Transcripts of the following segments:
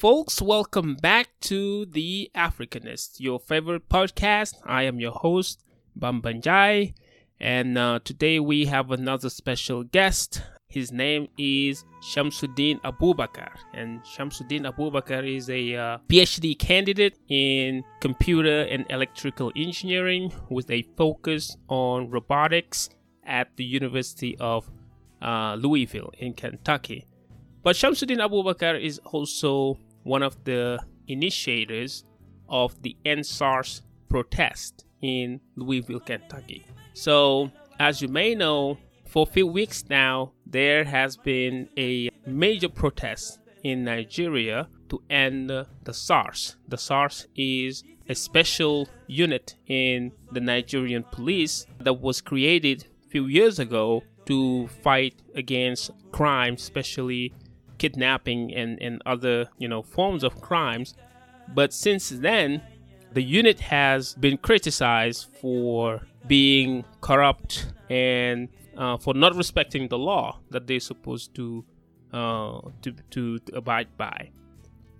folks, welcome back to The Africanist, your favorite podcast. I am your host, Bamba Ndiaye, and uh, today we have another special guest. His name is Shamsudeen Abubakar, and Shamsudeen Abubakar is a uh, PhD candidate in computer and electrical engineering with a focus on robotics at the University of uh, Louisville in Kentucky. But Shamsudeen Abubakar is also one of the initiators of the EndSARS protest in Louisville, Kentucky. So, as you may know, for a few weeks now, there has been a major protest in Nigeria to end the SARS. The SARS is a special unit in the Nigerian police that was created a few years ago to fight against crime, especially kidnapping and, and other you know forms of crimes but since then the unit has been criticized for being corrupt and uh, for not respecting the law that they're supposed to, uh, to, to abide by.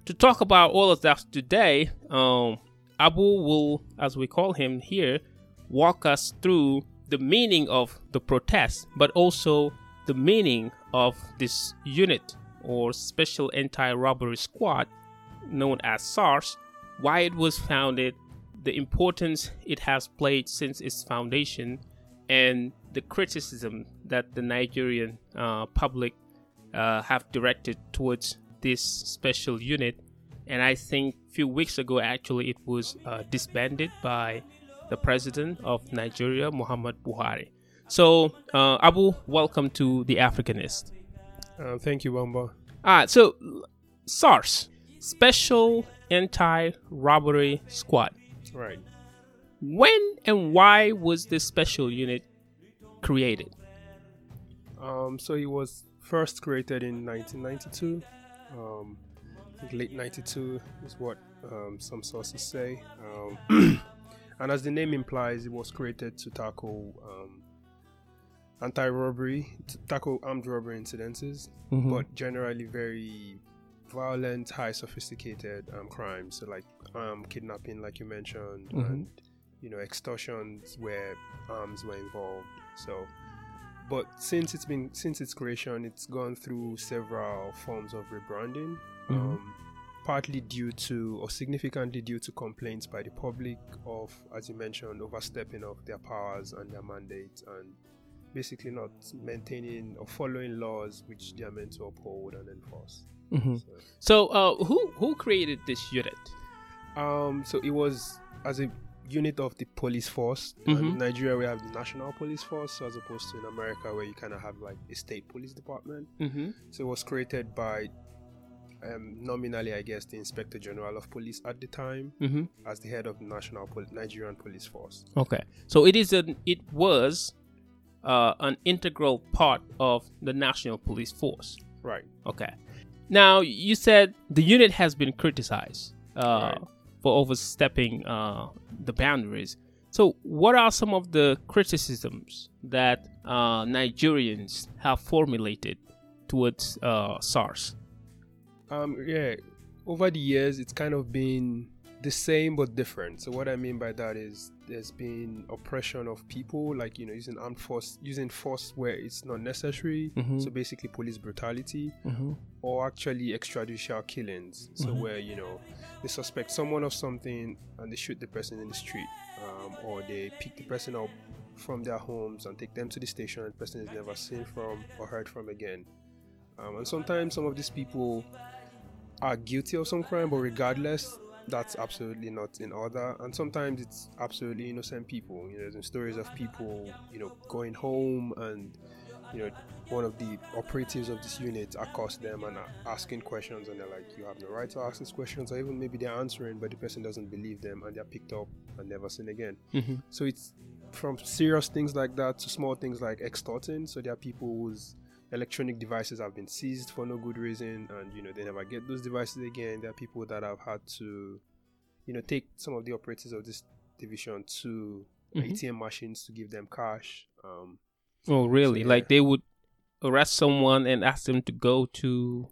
To talk about all of that today, um, Abu will, as we call him here, walk us through the meaning of the protest, but also the meaning of this unit or Special Anti Robbery Squad, known as SARS, why it was founded, the importance it has played since its foundation, and the criticism that the Nigerian uh, public uh, have directed towards this special unit. And I think a few weeks ago, actually, it was uh, disbanded by the president of Nigeria, Muhammad Buhari. So, uh, Abu, welcome to the Africanist. Uh, thank you, Wamba. Ah, so SARS, Special Anti Robbery Squad. Right. When and why was this special unit created? Um, so it was first created in 1992. Um, late 92 is what um, some sources say. Um, and as the name implies, it was created to tackle um, anti-robbery, to tackle armed robbery incidences, Mhm. but generally very violent, high sophisticated um, crimes. So like um, kidnapping, like you mentioned, Mhm. and you know extortions where arms were involved. So, but since it's been since its creation, it's gone through several forms of rebranding. Mhm. Um, partly due to or significantly due to complaints by the public of as you mentioned overstepping of their powers and their mandates and basically not maintaining or following laws which they are meant to uphold and enforce Mhm. so, So, uh, who who created this unit? um so it was as a unit of the police force Mhm. in nigeria we have the national police force so as opposed to in america where you kind of have like a state police department Mm-hmm. so it was created by um, nominally i guess the inspector general of police at the time Mm-hmm. as the head of the national Pol- nigerian police force Okay, so it is an it was uh, an integral part of the National Police Force. right Okay. Now you said the unit has been criticized uh, Right. for overstepping uh, the boundaries. So, what are some of the criticisms that uh, Nigerians have formulated towards uh, SARS? Um, yeah, over the years, it's kind of been the same but different. So what I mean by that is there's been oppression of people, like you know, using armed force, using force where it's not necessary. Mhm. So basically, police brutality, Mm-hmm. or actually extrajudicial killings. So Mhm. where you know they suspect someone of something and they shoot the person in the street, um, or they pick the person up from their homes and take them to the station. and The person is never seen from or heard from again. Um, and sometimes some of these people are guilty of some crime, but regardless, that's absolutely not in order. And sometimes it's absolutely innocent people. You know, there's stories of people, you know, going home and, you know, one of the operatives of this unit accosts them and asking questions, and they're like, "You have no right to ask these questions," or even maybe they're answering, but the person doesn't believe them, and they're picked up and never seen again. Mm-hmm. So it's from serious things like that to small things like extorting. So there are people whose electronic devices have been seized for no good reason, and you know they never get those devices again. There are people that have had to, you know, take some of the operators of this division to Mhm. ATM machines to give them cash. Um, Oh, really? So, Like they would arrest someone and ask them to go to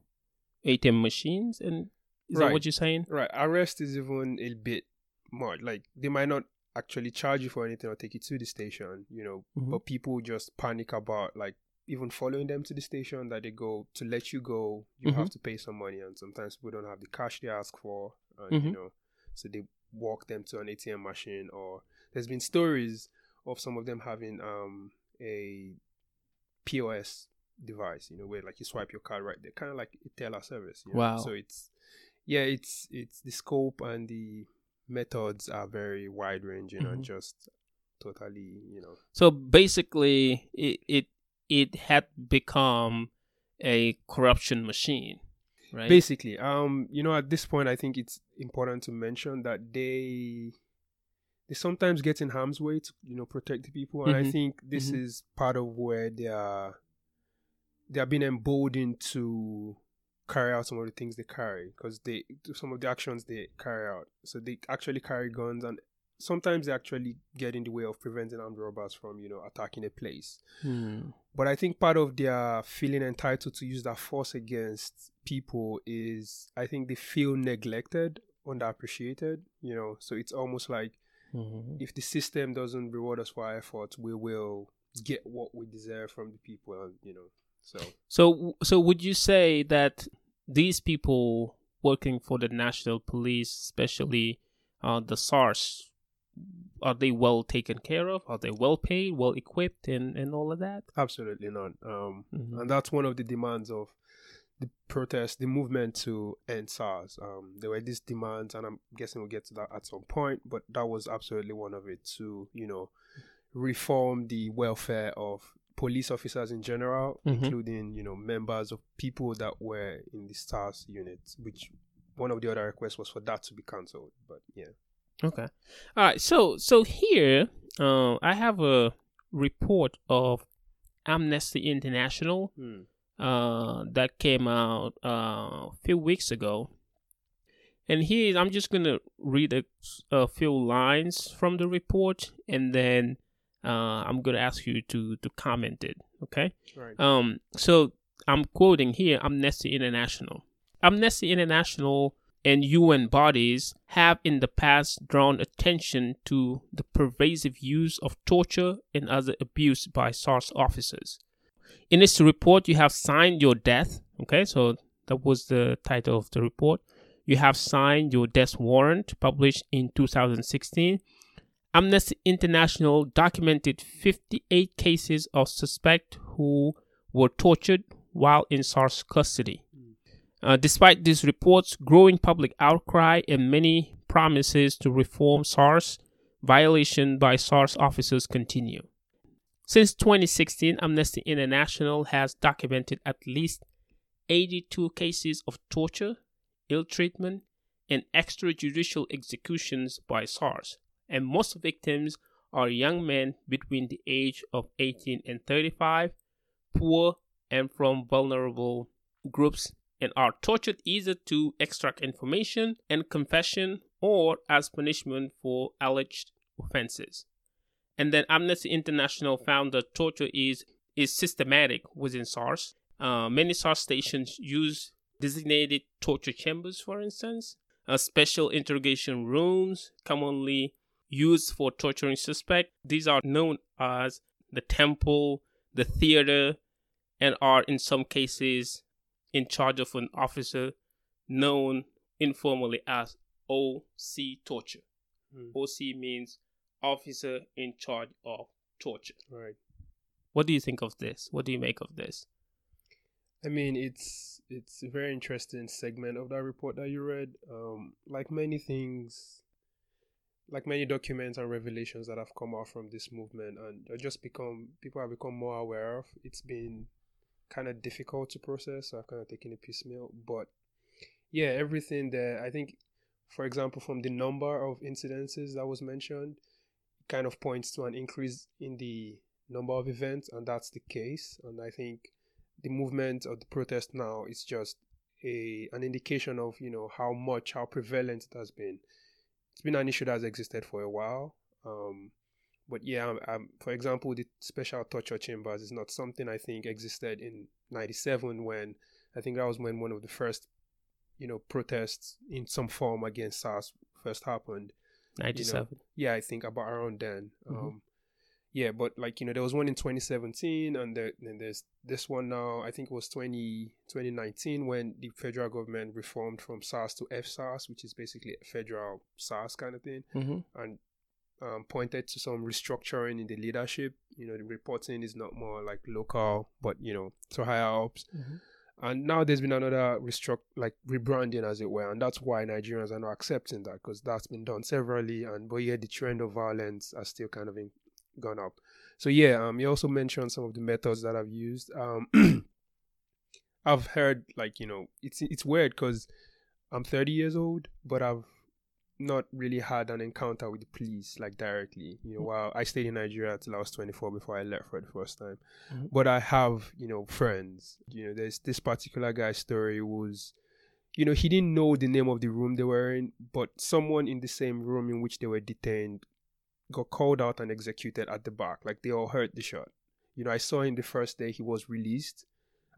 ATM machines and Is Right. that what you're saying? Right. Arrest is even a bit more like they might not actually charge you for anything or take you to the station, you know, Mhm. but people just panic about like even following them to the station that they go to let you go, you have to pay some money and sometimes people don't have the cash they ask for and you Mhm. know, so they walk them to an ATM machine or there's been stories of some of them having um a POS device, you know, where like you swipe your card right there, kind of like a teller service. You know? Wow. So it's yeah, it's it's the scope and the methods are very wide ranging Mhm. and just totally, you know. So basically, it it it had become a corruption machine, right? Basically, um, you know, at this point, I think it's important to mention that they they sometimes get in harm's way to you know protect the people, and I Mhm. think this Mhm. is part of where they are they are being emboldened to carry out some of the things they carry because they some of the actions they carry out. So they actually carry guns, and sometimes they actually get in the way of preventing armed robbers from you know attacking a place. Hmm. But I think part of their feeling entitled to use that force against people is I think they feel neglected, underappreciated, you know. So it's almost like Mhm. if the system doesn't reward us for our efforts, we will get what we deserve from the people, and you know. So So, so would you say that these people working for the national police, especially uh, the SARS, are they well taken care of? Are they well paid, well equipped, and, and all of that? absolutely not. Um, Mhm. and that's one of the demands of the protest, the movement to end SARS. Um, there were these demands, and I'm guessing we'll get to that at some point. But that was absolutely one of it to, you know, reform the welfare of police officers in general, Mhm. including you know members of people that were in the SARS unit. Which one of the other requests was for that to be cancelled. But yeah, Okay. All right. So so here, uh, I have a report of Amnesty International uh, that came out uh, a few weeks ago, and here I'm just gonna read a, a few lines from the report, and then uh, I'm gonna ask you to to comment it. Okay. right. Um, so I'm quoting here Amnesty International. Amnesty International and UN bodies have in the past drawn attention to the pervasive use of torture and other abuse by SARS officers. In this report, you have signed your death. Okay, so that was the title of the report. You have signed your death warrant published in 2016. Amnesty International documented 58 cases of suspect who were tortured while in SARS custody. Uh, despite these reports, growing public outcry and many promises to reform SARS, violation by SARS officers continue. Since 2016, Amnesty International has documented at least 82 cases of torture, ill treatment, and extrajudicial executions by SARS, and most victims are young men between the age of 18 and 35, poor and from vulnerable groups, and are tortured either to extract information and confession or as punishment for alleged offenses. And then Amnesty International found that torture is is systematic within SARS. Uh, many SARS stations use designated torture chambers, for instance, uh, special interrogation rooms commonly used for torturing suspects. These are known as the temple, the theater, and are in some cases in charge of an officer known informally as OC torture. Hmm. OC means officer in charge of torture. Right. What do you think of this? What do you make of this? I mean, it's it's a very interesting segment of that report that you read. Um, like many things, like many documents and revelations that have come out from this movement, and just become people have become more aware of. It's been kind of difficult to process, so I've kind of taken a piecemeal. But yeah, everything there. I think, for example, from the number of incidences that was mentioned, kind of points to an increase in the number of events, and that's the case. And I think the movement of the protest now is just a an indication of you know how much how prevalent it has been. It's been an issue that has existed for a while. Um, but yeah, um, um, for example, the special torture chambers is not something I think existed in '97 when I think that was when one of the first you know protests in some form against SARS first happened. Ninety seven. You know, yeah, I think about around then. Mhm. Um, yeah, but like you know, there was one in 2017, and then there's this one now. I think it was 20, 2019 when the federal government reformed from SARS to FSARS, which is basically a federal SARS kind of thing, Mm-hmm. and um, pointed to some restructuring in the leadership. You know, the reporting is not more like local, but you know, to higher ups. Mhm. And now there's been another restruct like rebranding, as it were, and that's why Nigerians are not accepting that because that's been done severally. And but yeah, the trend of violence has still kind of in, gone up. So yeah, um, you also mentioned some of the methods that I've used. Um, I've heard like you know, it's it's weird because I'm 30 years old, but I've not really had an encounter with the police like directly. You know, while I stayed in Nigeria till I was 24 before I left for the first time. Mhm. But I have, you know, friends. You know, there's this particular guy's story was, you know, he didn't know the name of the room they were in, but someone in the same room in which they were detained got called out and executed at the back. Like they all heard the shot. You know, I saw him the first day he was released,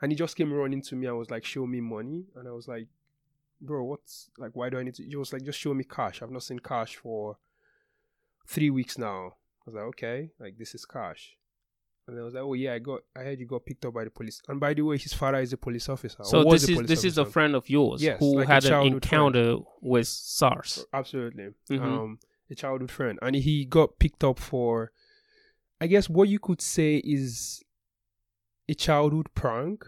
and he just came running to me. I was like, "Show me money," and I was like, bro, what's like, why do I need to? He was like, just show me cash. I've not seen cash for three weeks now. I was like, okay, like this is cash. And I was like, oh yeah, I got, I heard you got picked up by the police. And by the way, his father is a police officer. So this is this is a friend of yours Yes, who like had an childhood friend. encounter with SARS. Absolutely. Mhm. Um, a childhood friend, and he got picked up for, I guess, what you could say is a childhood prank.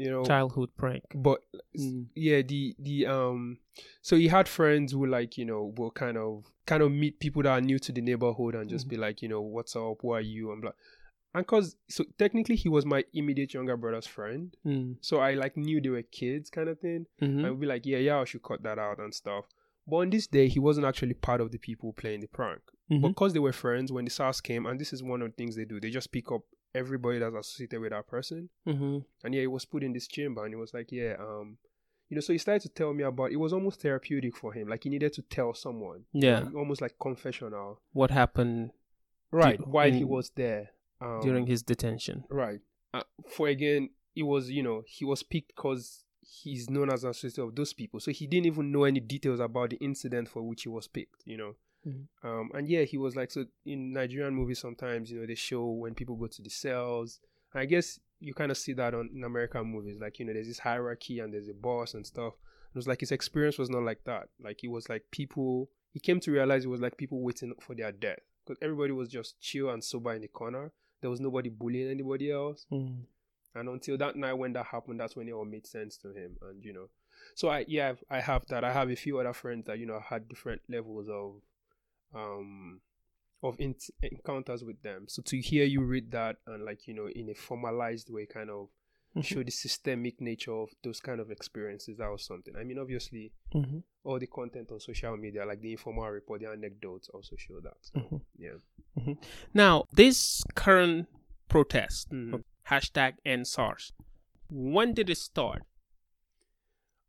You know, Childhood prank. but Mm. yeah the the um so he had friends who like you know will kind of kind of meet people that are new to the neighborhood and just Mhm. be like you know what's up who are you and blah and cause so technically he was my immediate younger brother's friend Mm. so i like knew they were kids kind of thing Mhm. and we'd be like yeah yeah i should cut that out and stuff but on this day he wasn't actually part of the people playing the prank Mhm. because they were friends when the SARS came and this is one of the things they do they just pick up everybody that's associated with that person Mhm. and yeah, he was put in this chamber, and he was like, yeah, um, you know, so he started to tell me about. It was almost therapeutic for him, like he needed to tell someone, Yeah. like, almost like confessional, What happened right? Du- while he was there um, during his detention? right. Uh, for again, it was you know he was picked because he's known as an associate of those people, so he didn't even know any details about the incident for which he was picked, you know. Mhm. Um, and yeah, he was like, so in Nigerian movies, sometimes, you know, they show when people go to the cells. I guess you kind of see that on in American movies. Like, you know, there's this hierarchy and there's a boss and stuff. It was like his experience was not like that. Like, it was like people, he came to realize it was like people waiting for their death. Because everybody was just chill and sober in the corner. There was nobody bullying anybody else. Mm. And until that night when that happened, that's when it all made sense to him. And you know, so I yeah I have that. I have a few other friends that you know had different levels of um of in- encounters with them. So to hear you read that and like you know in a formalized way, kind of Mhm. show the systemic nature of those kind of experiences. That was something. I mean, obviously, Mhm. all the content on social media, like the informal report, the anecdotes, also show that. So, Mhm. yeah. Now, this current protest, Mhm. hashtag end SARS, when did it start?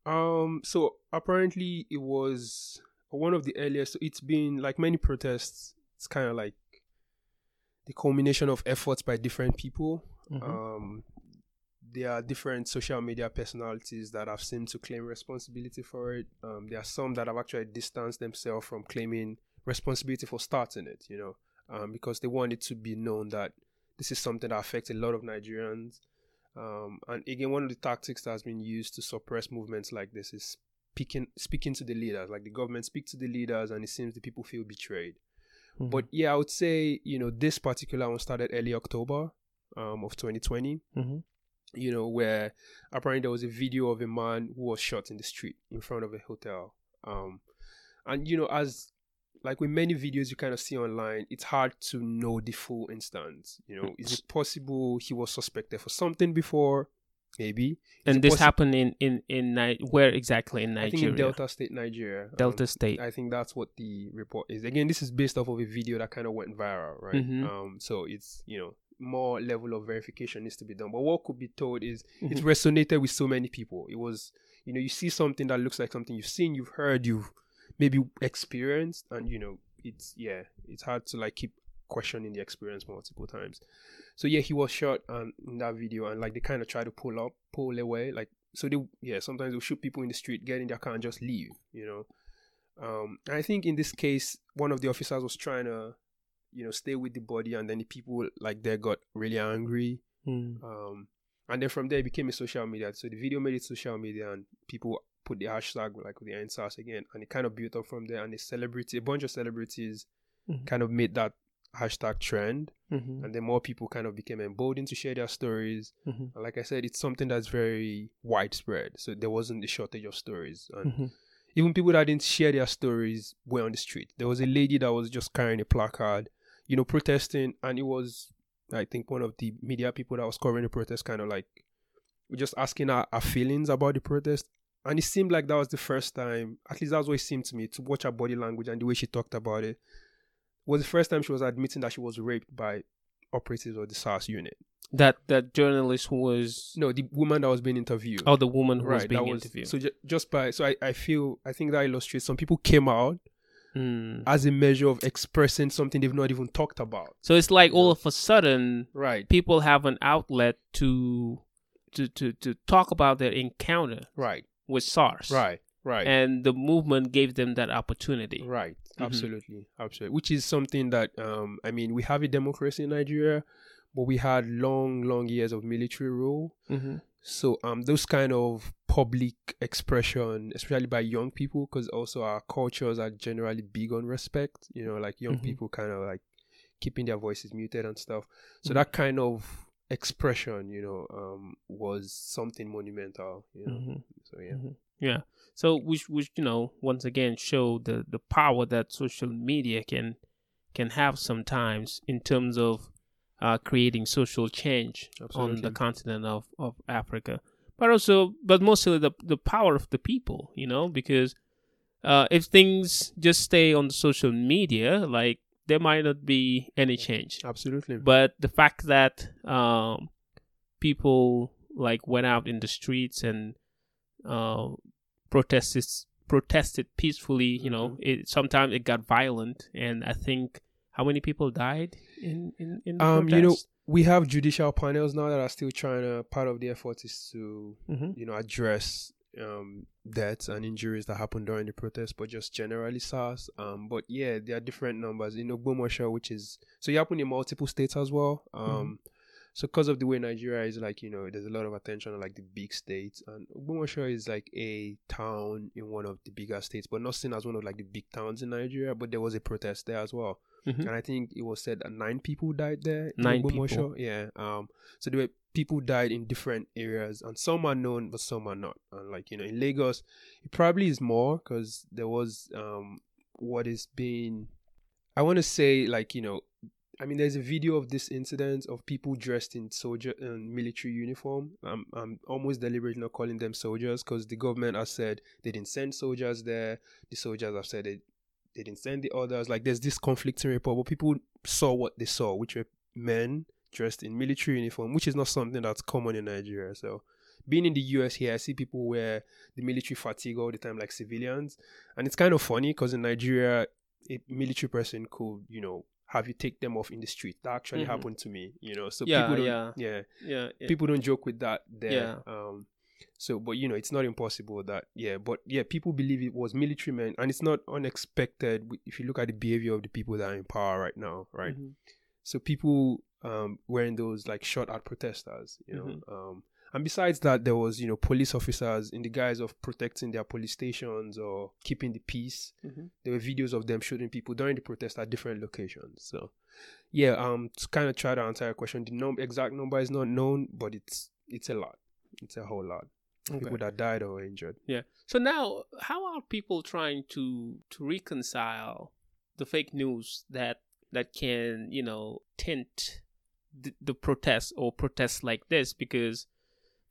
Um. So apparently, it was one of the earliest. It's been like many protests. It's kind of like the culmination of efforts by different people. Mhm. Um, there are different social media personalities that have seemed to claim responsibility for it. Um, there are some that have actually distanced themselves from claiming responsibility for starting it. You know, um, because they want it to be known that this is something that affects a lot of Nigerians. Um, and again, one of the tactics that has been used to suppress movements like this is speaking speaking to the leaders. Like the government speak to the leaders, and it seems the people feel betrayed. Mhm. But yeah, I would say you know this particular one started early October um, of 2020. Mhm. You know where apparently there was a video of a man who was shot in the street in front of a hotel. Um, and you know as like with many videos you kind of see online, it's hard to know the full instance. You know, is it possible he was suspected for something before? Maybe. Is and this possi- happened in in in Ni- where exactly in I think Nigeria? in Delta State, Nigeria. Um, Delta State. I think that's what the report is. Again, this is based off of a video that kind of went viral, right? Mhm. Um, so it's you know more level of verification needs to be done. But what could be told is it Mhm. resonated with so many people. It was you know you see something that looks like something you've seen, you've heard, you've maybe experienced, and you know it's yeah, it's hard to like keep questioning the experience multiple times. So yeah, he was shot um, in that video, and like they kind of try to pull up, pull away, like so they yeah sometimes they'll shoot people in the street, get in their car and just leave. You know, um, I think in this case, one of the officers was trying to, you know, stay with the body, and then the people like there got really angry. Mm. Um, and then from there it became a social media. So the video made it social media, and people put the hashtag like with the EndSARS again, and it kind of built up from there. And a celebrity, a bunch of celebrities, Mhm. kind of made that hashtag trend, Mhm. and then more people kind of became emboldened to share their stories. Mhm. And like I said, it's something that's very widespread. So there wasn't a shortage of stories, and Mhm. even people that didn't share their stories were on the street. There was a lady that was just carrying a placard, you know, protesting, and it was, I think, one of the media people that was covering the protest, kind of like just asking her, her feelings about the protest. And it seemed like that was the first time, at least that's what it seemed to me, to watch her body language and the way she talked about it, was the first time she was admitting that she was raped by operatives of the SARS unit. That that journalist was No, the woman that was being interviewed. oh the woman who was being was interviewed. so ju- just by so I, I feel I think that illustrates some people came out Mm. as a measure of expressing something they've not even talked about. So it's like all of a sudden Right. people have an outlet to to to to talk about their encounter Right. with SARS. Right. Right. And the movement gave them that opportunity. right. Mhm. Absolutely. Absolutely. Which is something that um I mean we have a democracy in Nigeria, but we had long, long years of military rule. hmm So um those kind of public expression, especially by young people, because also our cultures are generally big on respect. You know, like young Mhm. people kind of like keeping their voices muted and stuff. So Mhm. that kind of expression, you know, um was something monumental. You know. hmm So yeah. Yeah. So which which you know once again show the the power that social media can can have sometimes in terms of uh, creating social change on the continent of, of Africa, but also but mostly the the power of the people. You know because uh, if things just stay on social media, like there might not be any change Absolutely. but the fact that um, people like went out in the streets and uh, protested protested peacefully you know Mhm. it sometimes it got violent and i think how many people died in in, in Um, you know, we have judicial panels now that are still trying to part of the effort is to Mhm. you know address um deaths and injuries that happened during the protest but just generally SARS. Um but yeah there are different numbers. In Ogbomoso which is so it happened in multiple states as well. Um so because of the way Nigeria is like you know there's a lot of attention on like the big states and Ogbomoso is like a town in one of the bigger states but not seen as one of like the big towns in Nigeria but there was a protest there as well Mhm. and I think it was said that nine people died there. in Nine people. Yeah. Um. So there were people died in different areas, and some are known, but some are not. And like you know, in Lagos, it probably is more because there was um what is being. I want to say like you know. I mean, there's a video of this incident of people dressed in soldier and military uniform. I'm, I'm almost deliberately not calling them soldiers because the government has said they didn't send soldiers there. The soldiers have said they, they didn't send the others. Like there's this conflicting report, but people saw what they saw, which were men dressed in military uniform, which is not something that's common in Nigeria. So being in the US here, I see people wear the military fatigue all the time, like civilians, and it's kind of funny because in Nigeria, a military person could, you know, have you take them off in the street. That actually Mhm. happened to me, you know. So Yeah, people don't, yeah. yeah, yeah it- people don't joke with that there. Yeah. Um, so, but you know, it's not impossible that, yeah, but yeah, people believe it was military men, and it's not unexpected if you look at the behavior of the people that are in power right now, right? Mhm. So people um wearing those like shot at protesters, you know. Mhm. Um, and besides that, there was you know police officers in the guise of protecting their police stations or keeping the peace. Mhm. There were videos of them shooting people during the protest at different locations. So, yeah, um, to kind of try to answer your question, the num- exact number is not known, but it's it's a lot. It's a whole lot. People that died or injured. Yeah. So now, how are people trying to to reconcile the fake news that that can you know tint the, the protests or protests like this? Because,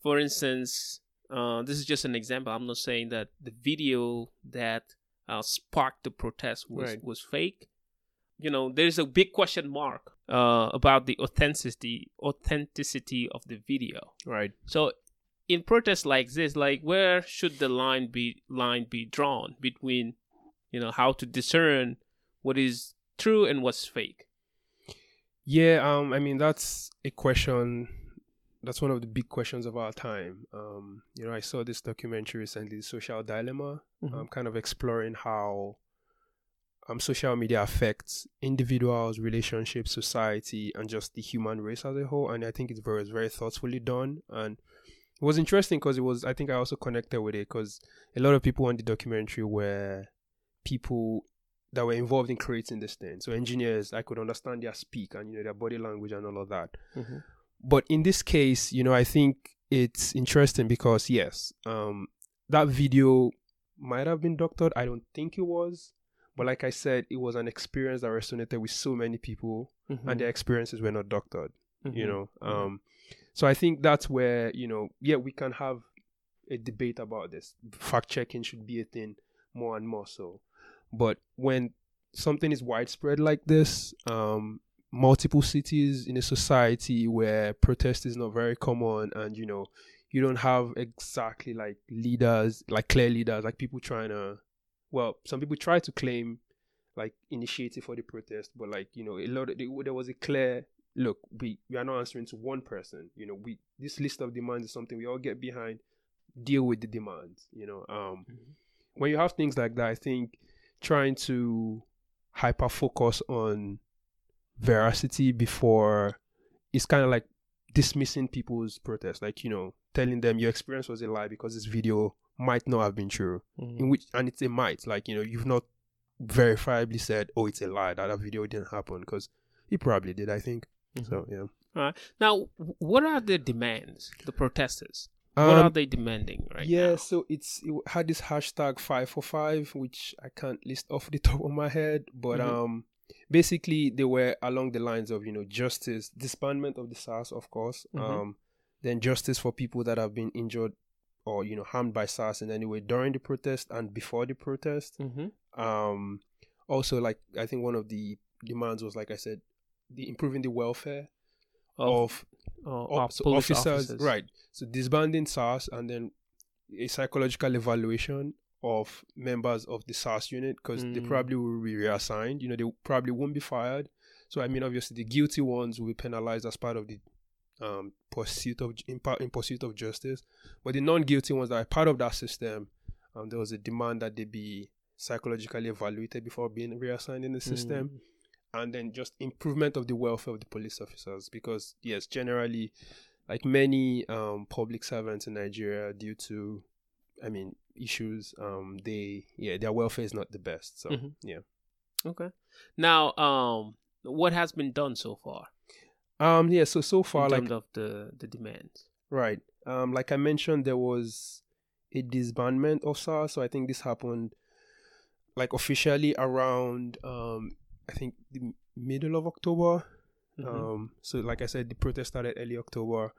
for instance, uh, this is just an example. I'm not saying that the video that uh, sparked the protest was Right. was fake. You know, there's a big question mark uh, about the authenticity authenticity of the video. Right. So in protests like this, like where should the line be line be drawn between, you know, how to discern what is true and what's fake? Yeah, um, I mean that's a question that's one of the big questions of our time. Um, you know, I saw this documentary recently, Social Dilemma, Mhm. um, kind of exploring how um, social media affects individuals, relationships, society, and just the human race as a whole. And I think it's very, very thoughtfully done. And it was interesting because it was, I think I also connected with it because a lot of people on the documentary were people that were involved in creating this thing. So engineers, I could understand their speak and, you know, their body language and all of that Mhm. But in this case, you know, I think it's interesting because yes, um, that video might have been doctored. I don't think it was, but like I said, it was an experience that resonated with so many people, Mhm. and their experiences were not doctored. You Mhm. know, um, so I think that's where you know, yeah, we can have a debate about this. Fact checking should be a thing more and more so, but when something is widespread like this, um, multiple cities in a society where protest is not very common and you know you don't have exactly like leaders like clear leaders like people trying to well some people try to claim like initiative for the protest but like you know a lot of, there was a clear look we we are not answering to one person you know we this list of demands is something we all get behind deal with the demands you know um Mhm. when you have things like that i think trying to hyper focus on veracity before it's kind of like dismissing people's protest like you know telling them your experience was a lie because this video might not have been true Mhm. in which and it's a might like you know you've not verifiably said oh it's a lie that that video didn't happen because he probably did i think Mhm. so yeah Now, what are the demands? The protesters. what are Um, they demanding right yeah now? so it's it had this hashtag 5for5 which i can't list off the top of my head but Mhm. um basically they were along the lines of you know justice disbandment of the sars of course Mhm. um then justice for people that have been injured or you know harmed by sars in any way during the protest and before the protest Mm-hmm. um also like i think one of the demands was like i said the improving the welfare of Of, of- of so officers, officers. right? So disbanding SARS and then a psychological evaluation of members of the SARS unit because they Mm. probably will be reassigned. You know, they probably won't be fired. So I mean, obviously, the guilty ones will be penalized as part of the um, pursuit of in, in pursuit of justice, but the non-guilty ones that are part of that system, um, there was a demand that they be psychologically evaluated before being reassigned in the system Mm. and then just improvement of the welfare of the police officers because yes generally like many um public servants in nigeria due to i mean issues um they yeah their welfare is not the best so Mhm. yeah Okay. Now, um, what has been done so far um yeah so so far in like terms of the the demands? right um like i mentioned there was a disbandment of SARS so i think this happened like officially around um i think the middle of october Mhm. Um, so like I said, the protest started early October.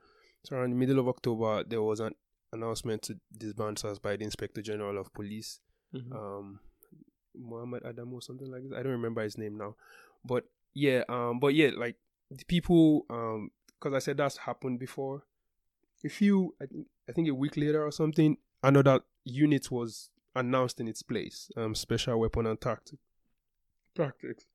So around the middle of October, there was an announcement to disband SARS by the Inspector General of Police, Mhm. um, Muhammad Adam or something like that. I don't remember his name now, but yeah, um, but yeah, like the people, um, because I said that's happened before. A few, I think, I think a week later or something, another unit was announced in its place, um, Special Weapon and Tactic, Tactics,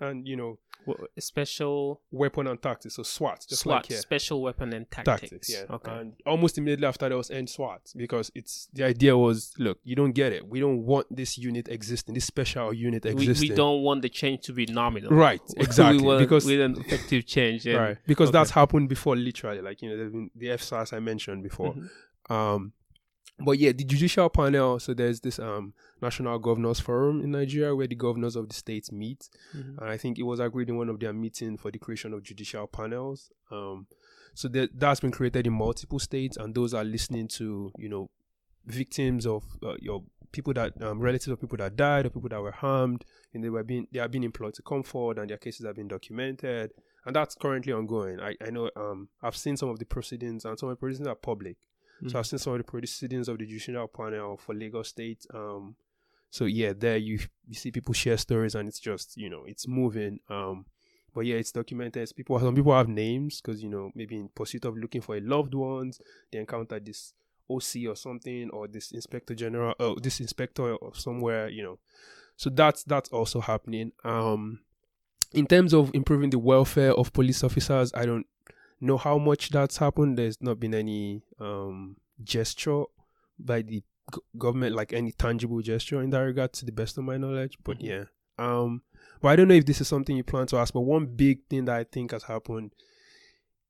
and you know, Wha- special weapon and tactics, so SWAT, just SWAT, like here. special weapon and tactics. Tactics, yeah. Okay. And almost immediately after there was end SWAT because it's the idea was look, you don't get it. We don't want this unit existing, this special unit we, existing. we don't want the change to be nominal. Right, exactly. we want because with an effective change. and- right. Because okay. that's happened before literally. Like, you know, been the FSARS I mentioned before. Mhm. Um but yeah, the judicial panel, so there's this um National Governors Forum in Nigeria where the governors of the states meet. Mhm. and I think it was agreed in one of their meetings for the creation of judicial panels. Um, so that that's been created in multiple states, and those are listening to you know victims of uh, your people that um, relatives of people that died or people that were harmed, and they were being they are being employed to come forward, and their cases have been documented, and that's currently ongoing. I I know um I've seen some of the proceedings, and some of the proceedings are public. So I've seen some of the proceedings of the judicial panel for Lagos State. Um, so yeah, there you you see people share stories, and it's just you know it's moving. Um, but yeah, it's documented. It's people some people have names because you know maybe in pursuit of looking for a loved ones, they encounter this OC or something, or this inspector general, or this inspector or somewhere, you know. So that's that's also happening. Um, in terms of improving the welfare of police officers, I don't know how much that's happened. There's not been any um, gesture by the g- government, like any tangible gesture in that regard, to the best of my knowledge. But Mhm. yeah, um, but I don't know if this is something you plan to ask. But one big thing that I think has happened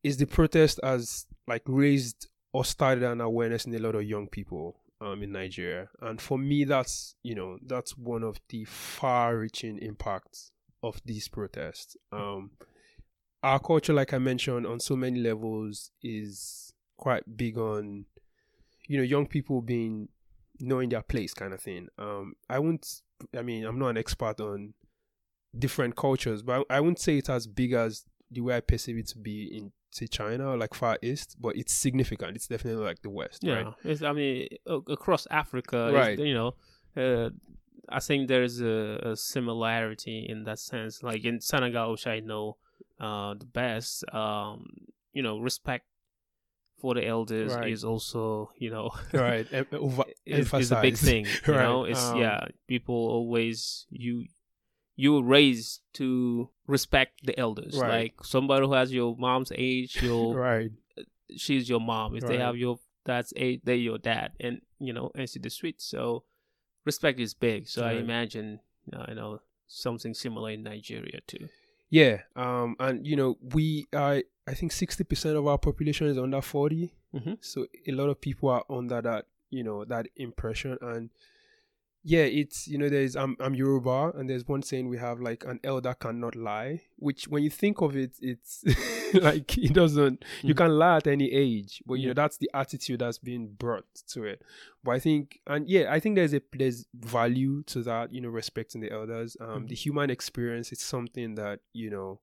is the protest has like raised or started an awareness in a lot of young people um, in Nigeria, and for me, that's you know that's one of the far-reaching impacts of these protests. Um, our culture, like I mentioned, on so many levels is quite big on, you know, young people being knowing their place, kind of thing. Um, I wouldn't. I mean, I'm not an expert on different cultures, but I, I wouldn't say it's as big as the way I perceive it to be in say China or like Far East, but it's significant. It's definitely like the West, Yeah, right? it's, I mean, across Africa, Right. You know, uh, I think there's a, a similarity in that sense. Like in Senegal, which I know uh, the best, um, you know, respect for the elders Right. is also, you know, right. is, is a big thing. You Right, know, it's um, yeah. People always you you were raised to respect the elders. Right. Like somebody who has your mom's age, your right. she's your mom. If they have your dad's age, they're your dad, and you know, and see the street. So respect is big. So I imagine uh, you know something similar in Nigeria too. Yeah, um, and you know, we are. I think sixty percent of our population is under 40 Mhm. So a lot of people are under that, you know, that impression. And yeah, it's you know, there's I'm I'm Yoruba, and there's one saying we have like an elder cannot lie, which when you think of it, it's like it doesn't. You Mhm. can lie at any age, but you Yeah. know that's the attitude that's being brought to it. But I think, and yeah, I think there's a there's value to that, you know, respecting the elders. Um, Mhm. the human experience is something that you know,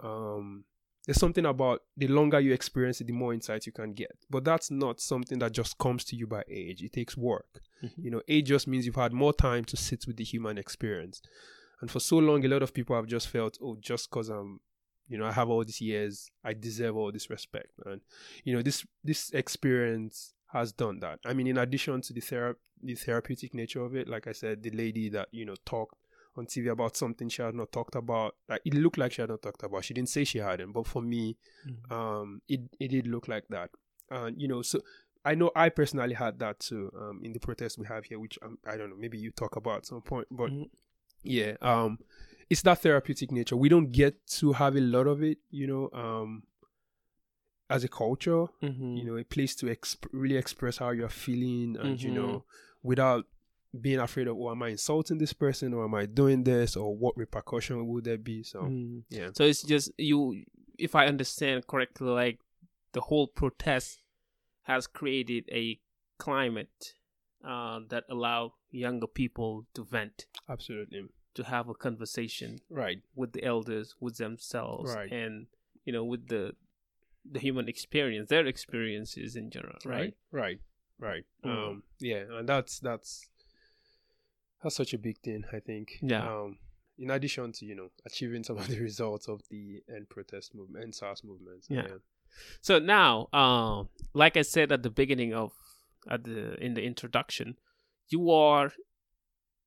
um, there's something about the longer you experience it, the more insight you can get. But that's not something that just comes to you by age. It takes work. Mhm. You know, age just means you've had more time to sit with the human experience. And for so long, a lot of people have just felt, oh, just because I'm, you know, I have all these years, I deserve all this respect. And you know, this this experience has done that. I mean, in addition to the thera- the therapeutic nature of it, like I said, the lady that you know talked on TV about something she had not talked about, like it looked like she had not talked about. She didn't say she hadn't, but for me, Mhm. um, it it did look like that. And you know, so I know I personally had that too. Um, in the protest we have here, which um, I don't know, maybe you talk about at some point, but Mhm. yeah, um, it's that therapeutic nature. We don't get to have a lot of it, you know, um, as a culture, Mhm. you know, a place to exp- really express how you're feeling, and you Mhm. know, without being afraid of, oh, am I insulting this person, or am I doing this, or what repercussion would there be? So Mm. yeah, So it's just you, if I understand correctly, like the whole protest has created a climate uh, that allow younger people to vent, absolutely to have a conversation right, with the elders, with themselves, Right. and you know, with the the human experience, their experiences in general, right? right, right. Mm. Um, yeah, and that's that's that's such a big thing. I think. Yeah. Um, in addition to you know achieving some of the results of the end protest movement, end SARS movement. Yeah. So now, um, like I said at the beginning of at the in the introduction, you are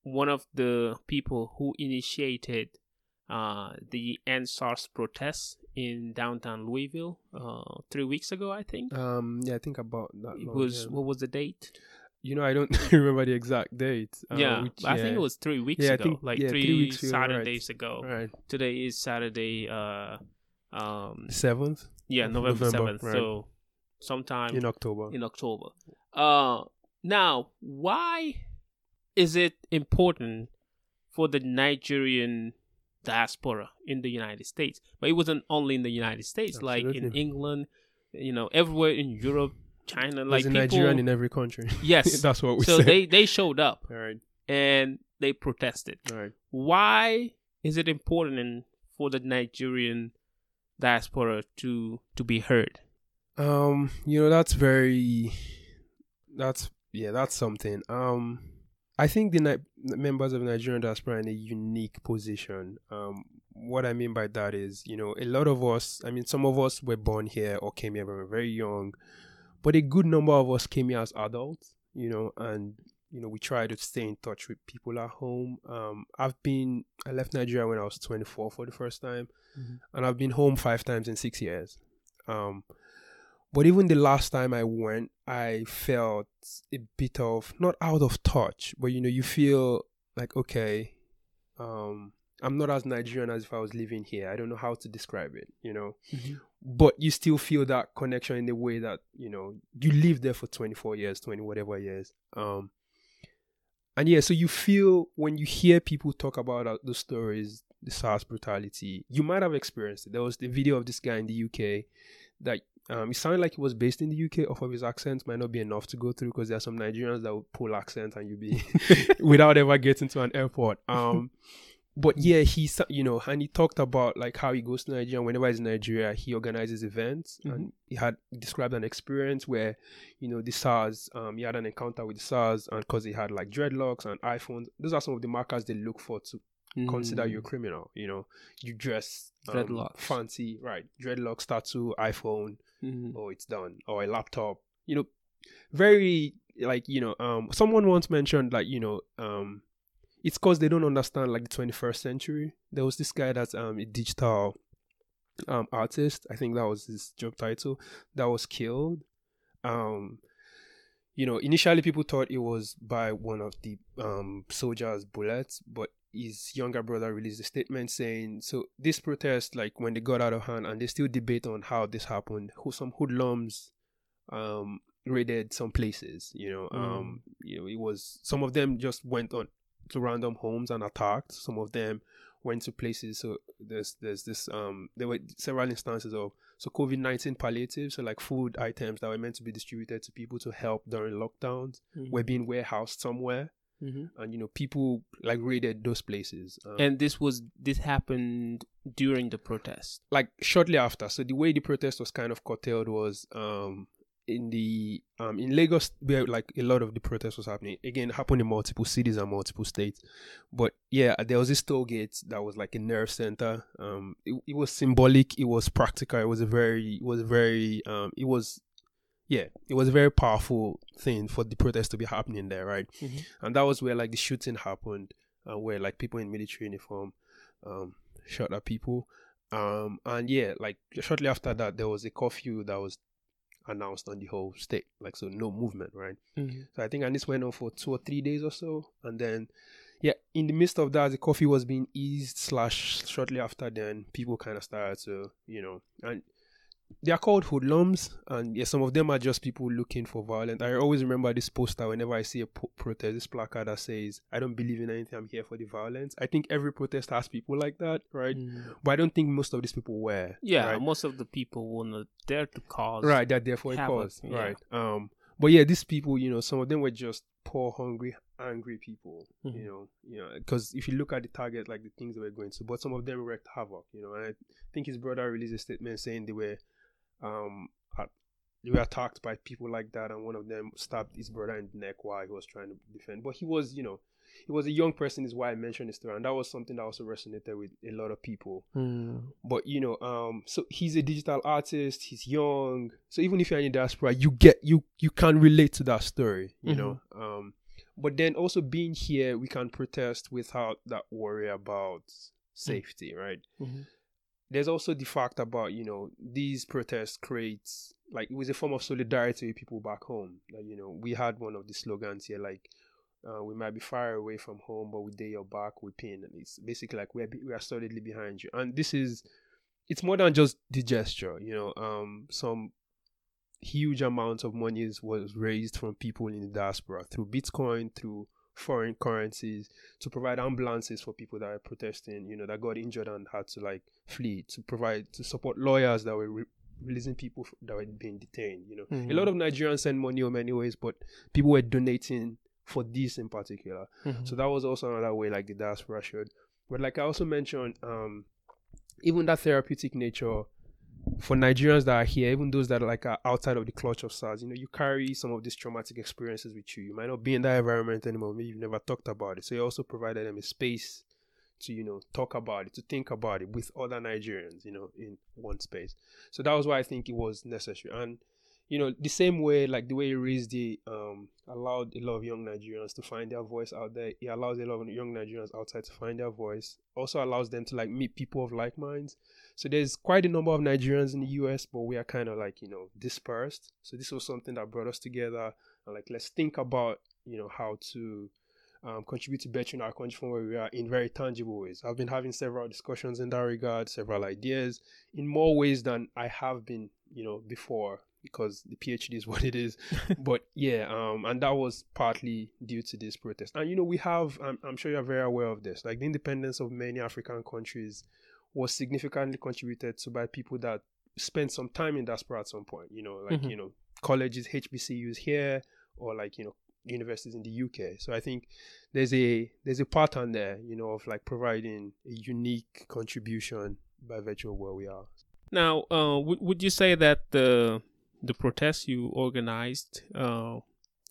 one of the people who initiated uh, the end SARS protests in downtown Louisville uh, three weeks ago, I think. Um, yeah, I think about that. it long, was yeah. what was the date? You know, I don't remember the exact date. uh, yeah, which- I think it was three weeks Yeah, I ago, think- like yeah, three, three weeks ago, right. Saturdays ago. right Today is Saturday. Uh, um, seventh yeah, November seventh. right. So sometime in October. in October. Uh, now, why is it important for the Nigerian diaspora in the United States? But it wasn't only in the United States, like in England, you know, everywhere in Europe, China, like people. Nigerian in every country. Yes. that's what we so said. they they showed up all right, and they protested. right. Why is it important for the Nigerian diaspora to to be heard? Um, you know, that's very that's yeah, that's something. Um I think the Ni- members of Nigerian diaspora are in a unique position. Um what I mean by that is, you know, a lot of us, I mean some of us were born here or came here when we were very young, but a good number of us came here as adults, you know, and you know, we try to stay in touch with people at home. Um I've been I left Nigeria when I was 24 for the first time Mhm. and I've been home 5 times in 6 years Um, but even the last time I went, I felt a bit of not out of touch, but you know, you feel like okay, um, I'm not as Nigerian as if I was living here. I don't know how to describe it, you know. Mm-hmm. But you still feel that connection in the way that, you know, you live there for 24 years, 20 whatever years. Um and yeah, so you feel when you hear people talk about uh, the stories, the SARS brutality, you might have experienced it. There was the video of this guy in the UK that um, it sounded like he was based in the UK. Off of his accent might not be enough to go through because there are some Nigerians that will pull accent and you be without ever getting to an airport. Um, but yeah, he you know, and he talked about like how he goes to Nigeria. Whenever he's in Nigeria, he organizes events, mm-hmm. and he had described an experience where, you know, the SARS. Um, he had an encounter with the SARS, and because he had like dreadlocks and iPhones, those are some of the markers they look for to mm. consider you a criminal. You know, you dress um, dreadlocks, fancy, right? Dreadlocks, tattoo, iPhone, mm-hmm. or oh, it's done, or a laptop. You know, very like you know, um, someone once mentioned like you know, um it's because they don't understand like the 21st century. There was this guy that's um a digital um artist. I think that was his job title. That was killed. Um, you know, initially people thought it was by one of the um soldiers' bullets, but his younger brother released a statement saying, "So this protest, like when they got out of hand, and they still debate on how this happened. Who some hoodlums um raided some places. You know, mm. um, you know, it was some of them just went on to random homes and attacked. Some of them went to places. So there's there's this um there were several instances of so COVID nineteen palliatives, so like food items that were meant to be distributed to people to help during lockdowns, mm-hmm. were being warehoused somewhere. Mm-hmm. And you know, people like raided those places. Um, and this was this happened during the protest, like shortly after. So the way the protest was kind of curtailed was um in the um in Lagos where like a lot of the protest was happening. Again happened in multiple cities and multiple states. But yeah there was this toll gate that was like a nerve center. Um it, it was symbolic. It was practical. It was a very it was very um it was yeah it was a very powerful thing for the protest to be happening there right? Mm-hmm. and that was where like the shooting happened uh, where like people in military uniform um shot at people. Um and yeah like shortly after that there was a curfew that was announced on the whole state. Like so, no movement, right? Mm-hmm. So I think and this went on for two or three days or so, and then yeah, in the midst of that, the coffee was being eased. Slash, shortly after, then people kind of started to, you know, and they are called hoodlums, and yeah, some of them are just people looking for violence. I always remember this poster whenever I see a po- protest, this placard that says, "I don't believe in anything. I'm here for the violence." I think every protest has people like that, right? Mm. But I don't think most of these people were. Yeah, right? most of the people were not there to cause. Right, they're there for a cause. Yeah. Right. Um. But yeah, these people, you know, some of them were just poor, hungry, angry people. Mm-hmm. You know, you know, because if you look at the target, like the things they were going to, but some of them wreaked havoc. You know, and I think his brother released a statement saying they were um, they were attacked by people like that, and one of them stabbed his brother in the neck while he was trying to defend. But he was, you know, he was a young person, is why I mentioned this story, and that was something that also resonated with a lot of people. Mm. But you know, um, so he's a digital artist. He's young, so even if you're in diaspora, you get you you can relate to that story, you mm-hmm. know. Um, but then also being here, we can protest without that worry about safety, right? Mm-hmm there's also the fact about you know these protests creates like it was a form of solidarity with people back home. Like you know we had one of the slogans here like uh, we might be far away from home, but we day your back, we pin, and it's basically like we're we are solidly behind you. And this is it's more than just the gesture, you know. Um, some huge amounts of money was raised from people in the diaspora through Bitcoin, through foreign currencies to provide ambulances for people that are protesting, you know, that got injured and had to like flee, to provide to support lawyers that were re- releasing people that were being detained. You know, mm-hmm. a lot of Nigerians send money in many ways, but people were donating for this in particular. Mm-hmm. So that was also another way, like the diaspora should But like I also mentioned, um, even that therapeutic nature for Nigerians that are here, even those that are like are outside of the clutch of SARS, you know, you carry some of these traumatic experiences with you. You might not be in that environment anymore. Maybe you've never talked about it. So you also provided them a space to, you know, talk about it, to think about it with other Nigerians, you know, in one space. So that was why I think it was necessary. And you know, the same way, like the way he raised the, um, allowed a lot of young Nigerians to find their voice out there. It allows a lot of young Nigerians outside to find their voice. Also allows them to like meet people of like minds. So there's quite a number of Nigerians in the US, but we are kind of like, you know, dispersed. So this was something that brought us together and like, let's think about, you know, how to, um, contribute to bettering our country from where we are in very tangible ways. I've been having several discussions in that regard, several ideas in more ways than I have been, you know, before because the PhD is what it is. but yeah, um, and that was partly due to this protest. And you know, we have, I'm, I'm sure you're very aware of this, like the independence of many African countries was significantly contributed to by people that spent some time in diaspora at some point. You know, like Mhm. you know, colleges, HBCUs here, or like you know, universities in the UK. So I think there's a there's a pattern there, you know, of like providing a unique contribution by virtue of where we are. Now, uh, would would you say that the the protest you organized uh,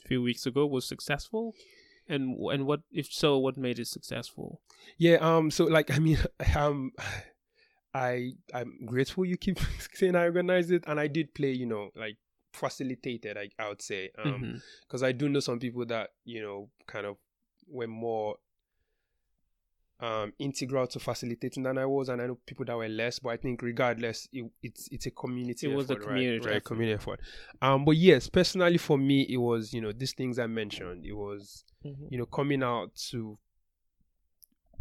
a few weeks ago was successful? And and what if so? What made it successful? Yeah, um, so like I mean, um, I I'm grateful you keep saying I organized it, and I did play, you know, like facilitated, I, I would say, um, Mhm. because I do know some people that you know kind of were more um integral to facilitating than I was, and I know people that were less. But I think regardless, it, it's it's a community. It was a community right? right? effort. Community effort. Um, but yes, personally for me, it was you know these things I mentioned. It was Mhm. you know coming out to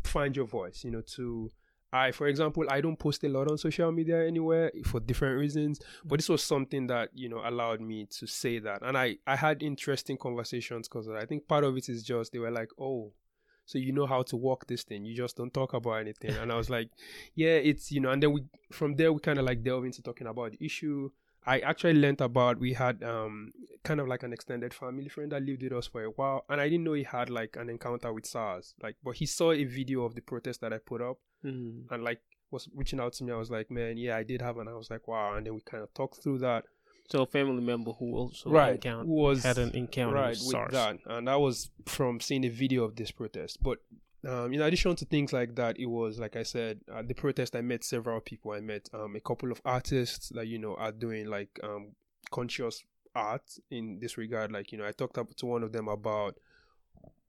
find your voice. You know to I, for example, I don't post a lot on social media anywhere for different reasons, but this was something that you know allowed me to say that, and I I had interesting conversations because I think part of it is just they were like, oh, so you know how to walk this thing, you just don't talk about anything, and I was like, yeah, it's you know, and then we from there we kind of like delve into talking about the issue. I actually learned about we had um kind of like an extended family friend that lived with us for a while, and I didn't know he had like an encounter with SARS, like, but he saw a video of the protest that I put up Mhm. and like was reaching out to me. I was like, man, yeah, I did have, and I was like, wow. And then we kind of talked through that. So a family member who also right, encountered, who was had an encounter right with SARS. that, and that was from seeing a video of this protest. But um, in addition to things like that, it was like I said, at the protest, I met several people. I met um, a couple of artists that you know are doing like um, conscious art in this regard. Like you know, I talked up to one of them about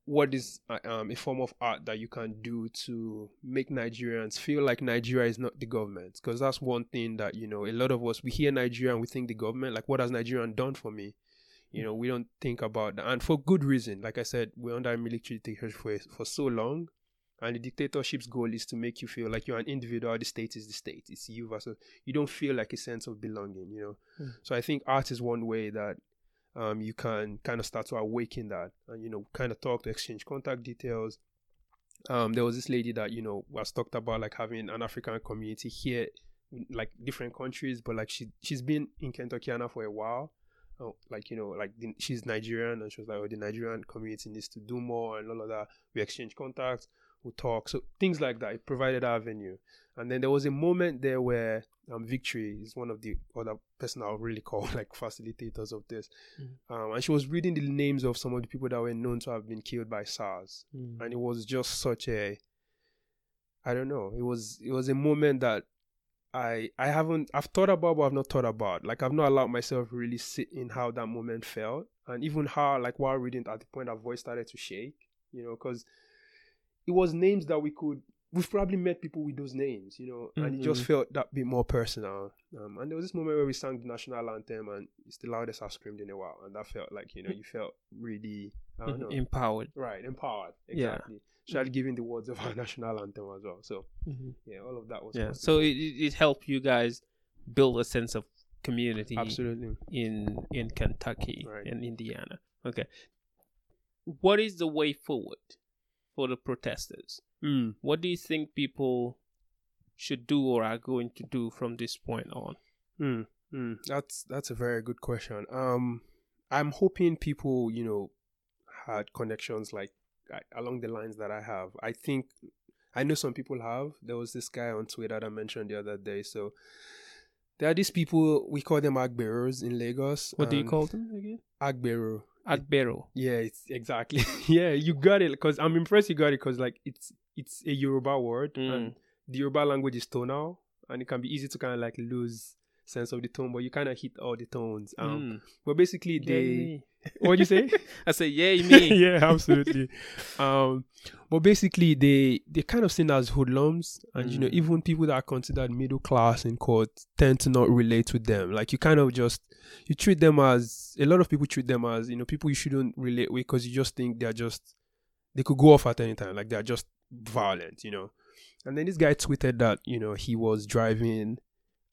what is uh, um, a form of art that you can do to make Nigerians feel like Nigeria is not the government. Because that's one thing that, you know, a lot of us, we hear Nigeria and we think the government, like, what has Nigeria done for me? You know, we don't think about that. And for good reason. Like I said, we're under a military dictatorship for, for so long. And the dictatorship's goal is to make you feel like you're an individual. The state is the state. It's you versus, you don't feel like a sense of belonging, you know? Mm. So I think art is one way that um, you can kind of start to awaken that and you know kind of talk to exchange contact details. Um, there was this lady that you know was talked about like having an african community here like different countries but like she she's been in Kentuckiana for a while. Oh, like you know like the, she's nigerian and she was like oh the nigerian community needs to do more and all of that. We exchange contacts we talk so things like that. It provided our venue and then there was a moment there where um, Victory is one of the other person I'll really call like facilitators of this. Um, and she was reading the names of some of the people that were known to have been killed by SARS. Mm. And it was just such a I don't know. It was it was a moment that I I haven't I've thought about but I've not thought about. Like I've not allowed myself really sit in how that moment felt. And even how like while reading at the point our voice started to shake, you know, because it was names that we could we've probably met people with those names, you know, and it just felt that bit more personal. Um, and there was this moment where we sang the national anthem, and it's the loudest I've screamed in a while, and that felt like you know you felt really I don't know, Empowered. right, empowered, Yeah. exactly. Especially giving the words of our national anthem as well. So Mhm. yeah, all of that was Yeah. So it, it it helped you guys build a sense of community absolutely. in in Kentucky Right. and Indiana. Okay. What is the way forward for the protesters? Mm. What do you think people should do or are going to do from this point on? Mm, mm, that's that's a very good question. Um, I'm hoping people, you know, had connections like along the lines that I have. I think I know some people have. There was this guy on Twitter that I mentioned the other day. So there are these people we call them agberos in Lagos. What do you call them again? agbero? Agbero. Yeah, it's exactly. yeah, you got it. Because I'm impressed you got it. Because like it's it's a Yoruba word, Mm. and the Yoruba language is tonal, and it can be easy to kind of like lose sense of the tone, but you kind of hit all the tones. Um, Mm. but basically they. me. What'd you say? I said, yay me. yeah, absolutely. um, but basically, they they kind of seen as hoodlums, and you know, Mm. even people that are considered middle class in court tend to not relate with them. Like you kind of just you treat them as a lot of people treat them as you know people you shouldn't relate with because you just think they're just they could go off at any time, like they're just violent, you know. And then this guy tweeted that you know he was driving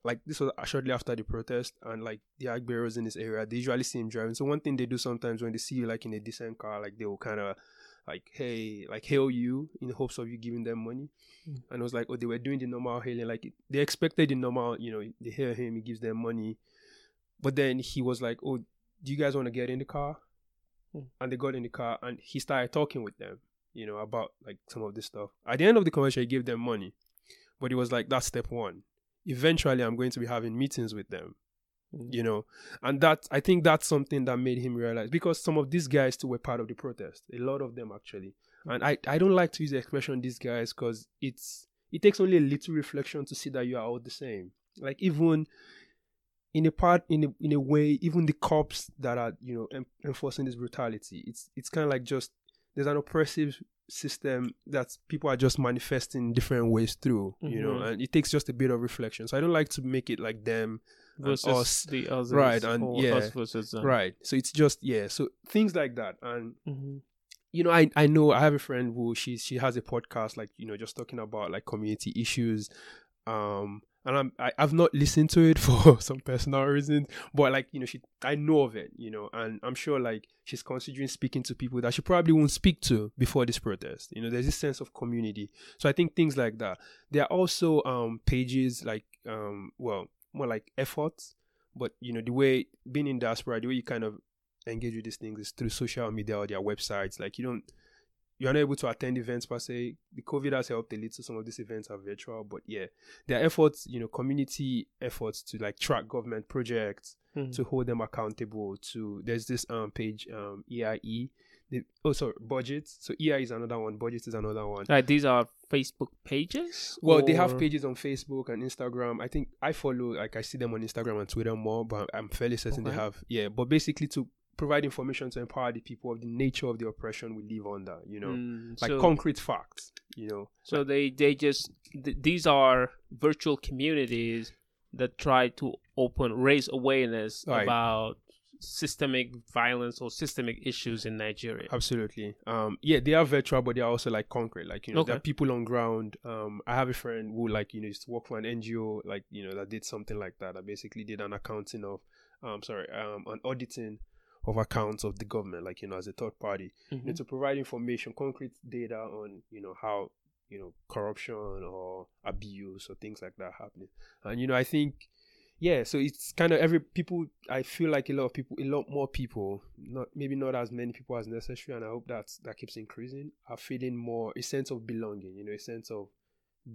like this was shortly after the protest and like the Agberos in this area, they usually see him driving. So one thing they do sometimes when they see you like in a decent car, like they will kind of like hey, like hail you in hopes of you giving them money. Mm. And it was like, oh, they were doing the normal hailing, like they expected the normal, you know, they hail him, he gives them money. But then he was like, oh, do you guys want to get in the car? Mm. And they got in the car and he started talking with them, you know, about like some of this stuff. At the end of the conversation, he gave them money, but it was like that's step one eventually I'm going to be having meetings with them, Mm. you know, and that I think that's something that made him realize because some of these guys too were part of the protest, a lot of them actually, and I I don't like to use the expression these guys because it's it takes only a little reflection to see that you are all the same. Like even in a part in a, in a way, even the cops that are you know em- enforcing this brutality, it's it's kind of like just there's an oppressive system that people are just manifesting different ways through, you know, Mhm. and it takes just a bit of reflection. So I don't like to make it like them, Versus us, the others. right, and yeah, us versus them. right? So it's just yeah, so things like that, and Mhm. you know, I I know I have a friend who she she has a podcast like you know just talking about like community issues, um, and I'm I, I've not listened to it for some personal reasons, but like you know she I know of it, you know, and I'm sure like she's considering speaking to people that she probably won't speak to before this protest. You know, there's this sense of community, so I think things like that. There are also um pages like um well more like efforts, but you know the way being in diaspora, the way you kind of engage with these things is through social media or their websites. Like you don't you're not able to attend events per se. The COVID has helped a little. Some of these events are virtual, but yeah, there are efforts, you know, community efforts to like track government projects, Mhm. to hold them accountable. To there's this um page um EIE. The, oh sorry, budgets. So EI is another one. Budgets is another one. Like these are Facebook pages. Well, they have pages on Facebook and Instagram. I think I follow, like, I see them on Instagram and Twitter more, but I'm fairly certain Okay. they have, yeah. But basically, to provide information to empower the people of the nature of the oppression we live under, you know, Mm, like so, concrete facts, you know. so they they just th- these are virtual communities that try to open raise awareness Right. about systemic violence or systemic issues in Nigeria. Absolutely. Um, yeah, they are virtual, but they are also like concrete. Like you know, there are people on ground. Um, I have a friend who like you know used to work for an NGO, like you know that did something like that. That basically did an accounting of, um, sorry, um, an auditing of accounts of the government, like you know, as a third party. you know, Mhm. to provide information, concrete data on you know how you know corruption or abuse or things like that happening. And you know, I think yeah, so it's kind of every people. I feel like a lot of people, a lot more people, not maybe not as many people as necessary, and I hope that that keeps increasing. Are feeling more a sense of belonging, you know, a sense of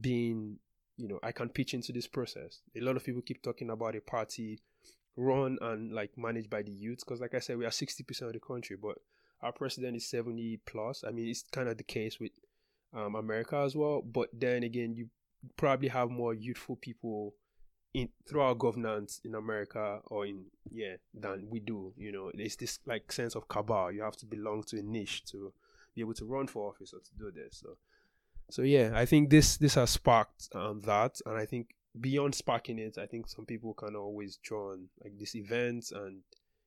being, you know, I can pitch into this process. A lot of people keep talking about a party run and like managed by the youth because like i said we are 60% of the country but our president is 70 plus. I mean it's kind of the case with um, america as well but then again you probably have more youthful people in through our governance in america or in yeah than we do you know? It's this like sense of cabal. You have to belong to a niche to be able to run for office or to do this so so yeah i think this this has sparked um, that and i think beyond sparking it, I think some people can always draw on like these events and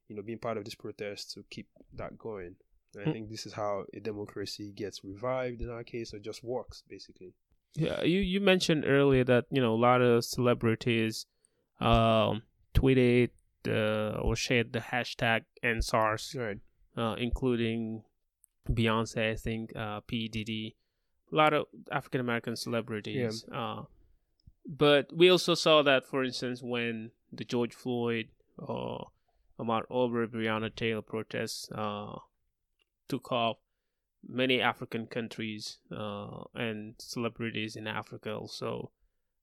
you know being part of this protest to keep that going. And I Hmm. think this is how a democracy gets revived in our case, or just works basically. Yeah, you you mentioned earlier that you know a lot of celebrities um, tweeted uh, or shared the hashtag EndSARS, Right. uh, including Beyonce, I think, uh, P Diddy, a lot of African American celebrities. Uh, but we also saw that, for instance, when the George Floyd or Ahmaud Arbery, Breonna Taylor protests uh, took off, many African countries uh, and celebrities in Africa also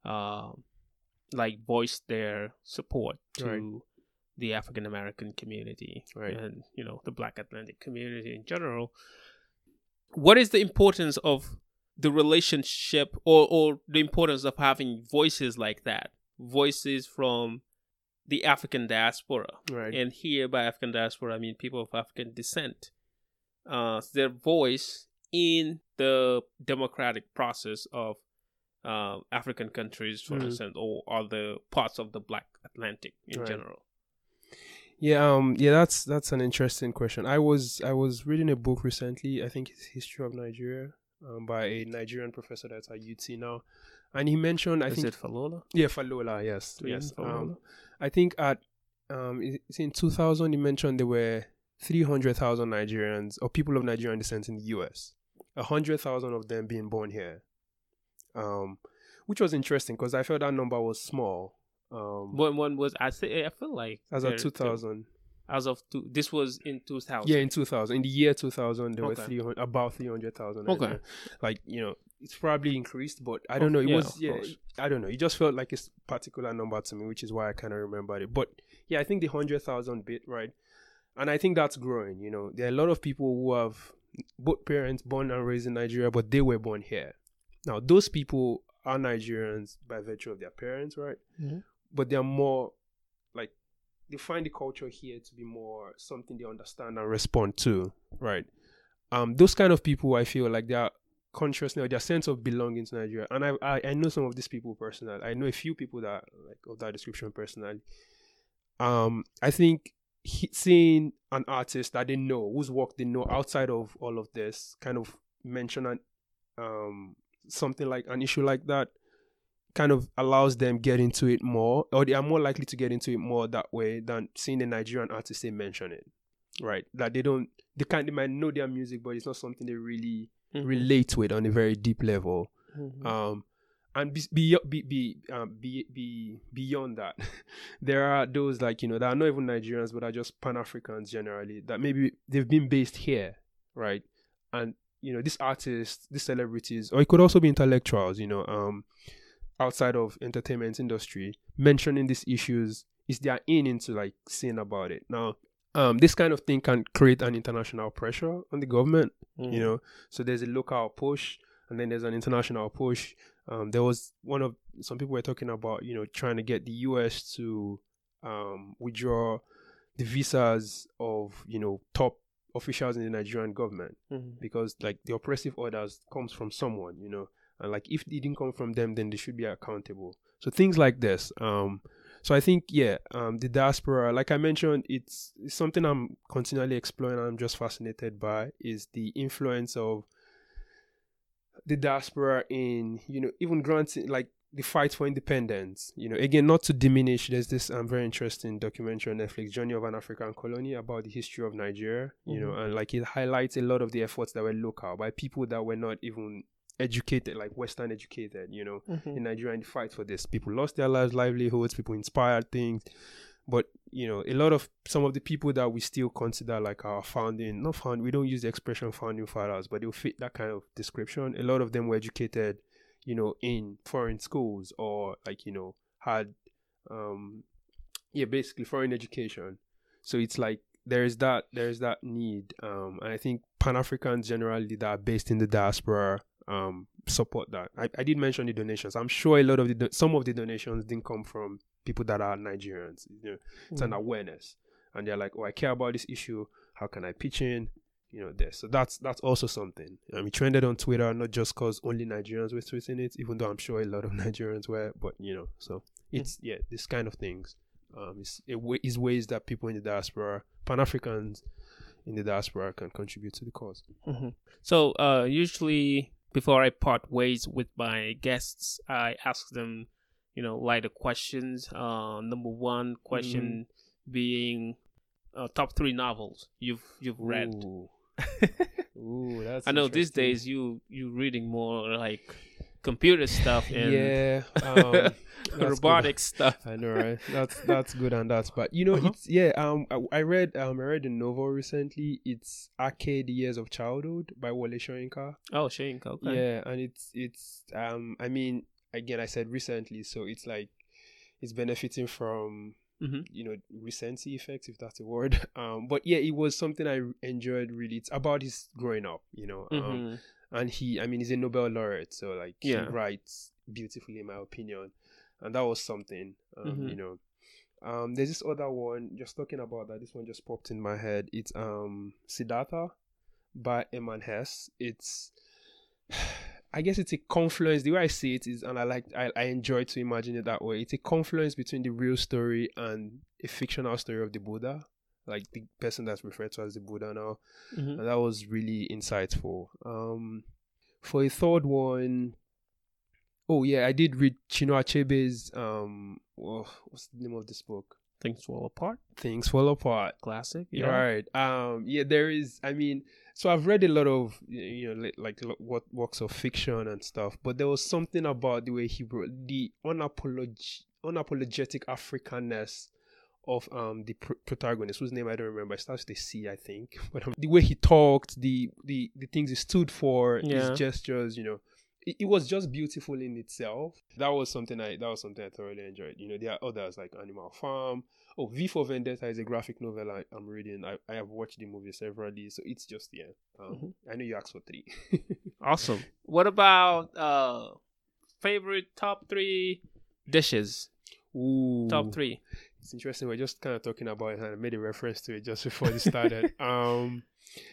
uh, like voiced their support to Right. the African American community Right. and you know the Black Atlantic community in general. What is the importance of the relationship or, or the importance of having voices like that? Voices from the African diaspora. Right. And here, by African diaspora, I mean people of African descent. Uh, their voice in the democratic process of uh, African countries, for Mhm. instance, or other parts of the Black Atlantic in Right. general. Yeah, um, yeah, that's that's an interesting question. I was I was reading a book recently. I think it's History of Nigeria, um, by a Nigerian professor that's at UT now, and he mentioned I Is think it Falola? yeah Falola, yes, yes. Falola. Um, I think at um, it's in 2000 he mentioned there were 300,000 Nigerians or people of Nigerian descent in the U.S. hundred thousand of them being born here, um, which was interesting because I felt that number was small. Um, When one was I say I feel like as of 2000. As of two, this was in two thousand. Yeah, in 2000. In the year 2000, there Okay. were 300, about 300,000. Okay. Like, you know, it's probably increased, but I don't know. It yeah, was, yeah, course. I don't know. It just felt like a particular number to me, which is why I kind of remembered it. But yeah, I think the 100,000 bit, right? And I think that's growing. You know, there are a lot of people who have both parents born and raised in Nigeria, but they were born here. Now, those people are Nigerians by virtue of their parents, right? Mhm. But they're more they find the culture here to be more something they understand and respond to, right? Um, those kind of people, I feel like their consciousness, their sense of belonging to Nigeria, and I, I, I know some of these people personally. I know a few people that like of that description personally. Um, I think he, seeing an artist that they know, whose work they know outside of all of this, kind of mention an, um, something like an issue like that, kind of allows them get into it more, or they are more likely to get into it more that way than seeing a Nigerian artist say mention it, right? That they don't, they can't, they might know their music, but it's not something they really Mhm. relate with on a very deep level. Mhm. Um, and be, be, be, be, um, be, be beyond that, there are those like you know that are not even Nigerians, but are just Pan Africans generally. That maybe they've been based here, right? And you know, these artists, these celebrities, or it could also be intellectuals. You know, um, outside of entertainment industry, mentioning these issues is their in into like seeing about it. Now, um, this kind of thing can create an international pressure on the government Mhm. you know so there's a local push and then there's an international push um there was one of some people were talking about you know trying to get the us to um withdraw the visas of you know top officials in the nigerian government Mhm. because like the oppressive orders comes from someone you know and like if it didn't come from them then they should be accountable. So things like this um so i think yeah um the diaspora like i mentioned it's, it's something i'm continually exploring and i'm just fascinated by is the influence of the diaspora in you know even granting like the fight for independence you know. Again not to diminish there's this um, very interesting documentary on netflix journey of an african colony about the history of nigeria you know. And like it highlights a lot of the efforts that were local by people that were not even educated like western educated you know Mhm. in Nigeria and fight for this. People lost their lives, livelihoods, people inspired things. But, you know, a lot of some of the people that we still consider like our founding, not found, we don't use the expression founding fathers, but they'll fit that kind of description. A lot of them were educated, you know, in foreign schools or like, you know, had, um, yeah, basically foreign education. So it's like there is that there is that need, um, and I think Pan Africans generally that are based in the diaspora um support that. I, I did mention the donations. I'm sure a lot of the do- some of the donations didn't come from people that are Nigerians. You know, it's an awareness, and they're like, oh, I care about this issue. How can I pitch in? You know, this. So that's that's also something. Um, it trended on Twitter not just cause only Nigerians were tweeting it, even though I'm sure a lot of Nigerians were. But you know, so it's yeah, this kind of things. Um, is it wa- is ways that people in the diaspora, Pan Africans in the diaspora, can contribute to the cause. Mhm. So, uh, usually before I part ways with my guests, I ask them, you know, lighter questions. Uh, number one question being uh, top three novels you've you've read. Ooh. Ooh, that's I know these days you you reading more like computer stuff and yeah, um, good. robotic stuff. I know, right? That's that's good and that's but you know Uh-huh. it's yeah. Um, I, I read um I read a novel recently. It's Aké Years of Childhood by Wole Soyinka. Oh, Shane, okay. Yeah, and it's it's um I mean again I said recently, so it's like it's benefiting from hmm you know recency effects if that's a word. Um, but yeah, it was something I enjoyed really. It's about his growing up, you know. Um, hmm and he i mean he's a nobel laureate so like Yeah. he writes beautifully in my opinion and that was something um, Mhm. you know Um, there's this other one. Just talking about that. This one just popped in my head. It's um Siddhartha by Hermann Hesse. It's I guess it's a confluence. The way I see it is, and I like, I, I enjoy to imagine it that way. It's a confluence between the real story and a fictional story of the Buddha, like the person that's referred to as the Buddha now. Mhm. And that was really insightful. Um, for a third one, oh yeah, I did read Chinua Achebe's um, oh, what's the name of this book? Things fall apart. Things Fall Apart. Classic. Yeah. Right. Um. Yeah. There is. I mean, so I've read a lot of you know li- like what works of fiction and stuff, but there was something about the way he wrote the unapolog- unapologetic Africanness of um the pr- protagonist whose name I don't remember. It starts with a C, I think. But um, the way he talked, the the the things he stood for, Yeah. his gestures, you know. It, it was just beautiful in itself. That was something I that was something I thoroughly enjoyed. You know, there are others like Animal Farm, Oh, V for Vendetta is a graphic novel I, I'm reading. I, I have watched the movie severally, so it's just yeah. Um, Mhm. I know you asked for three. Awesome. What about uh favorite top three dishes? Ooh, Top three. It's interesting. We're just kind of talking about it, and I made a reference to it just before this started. um,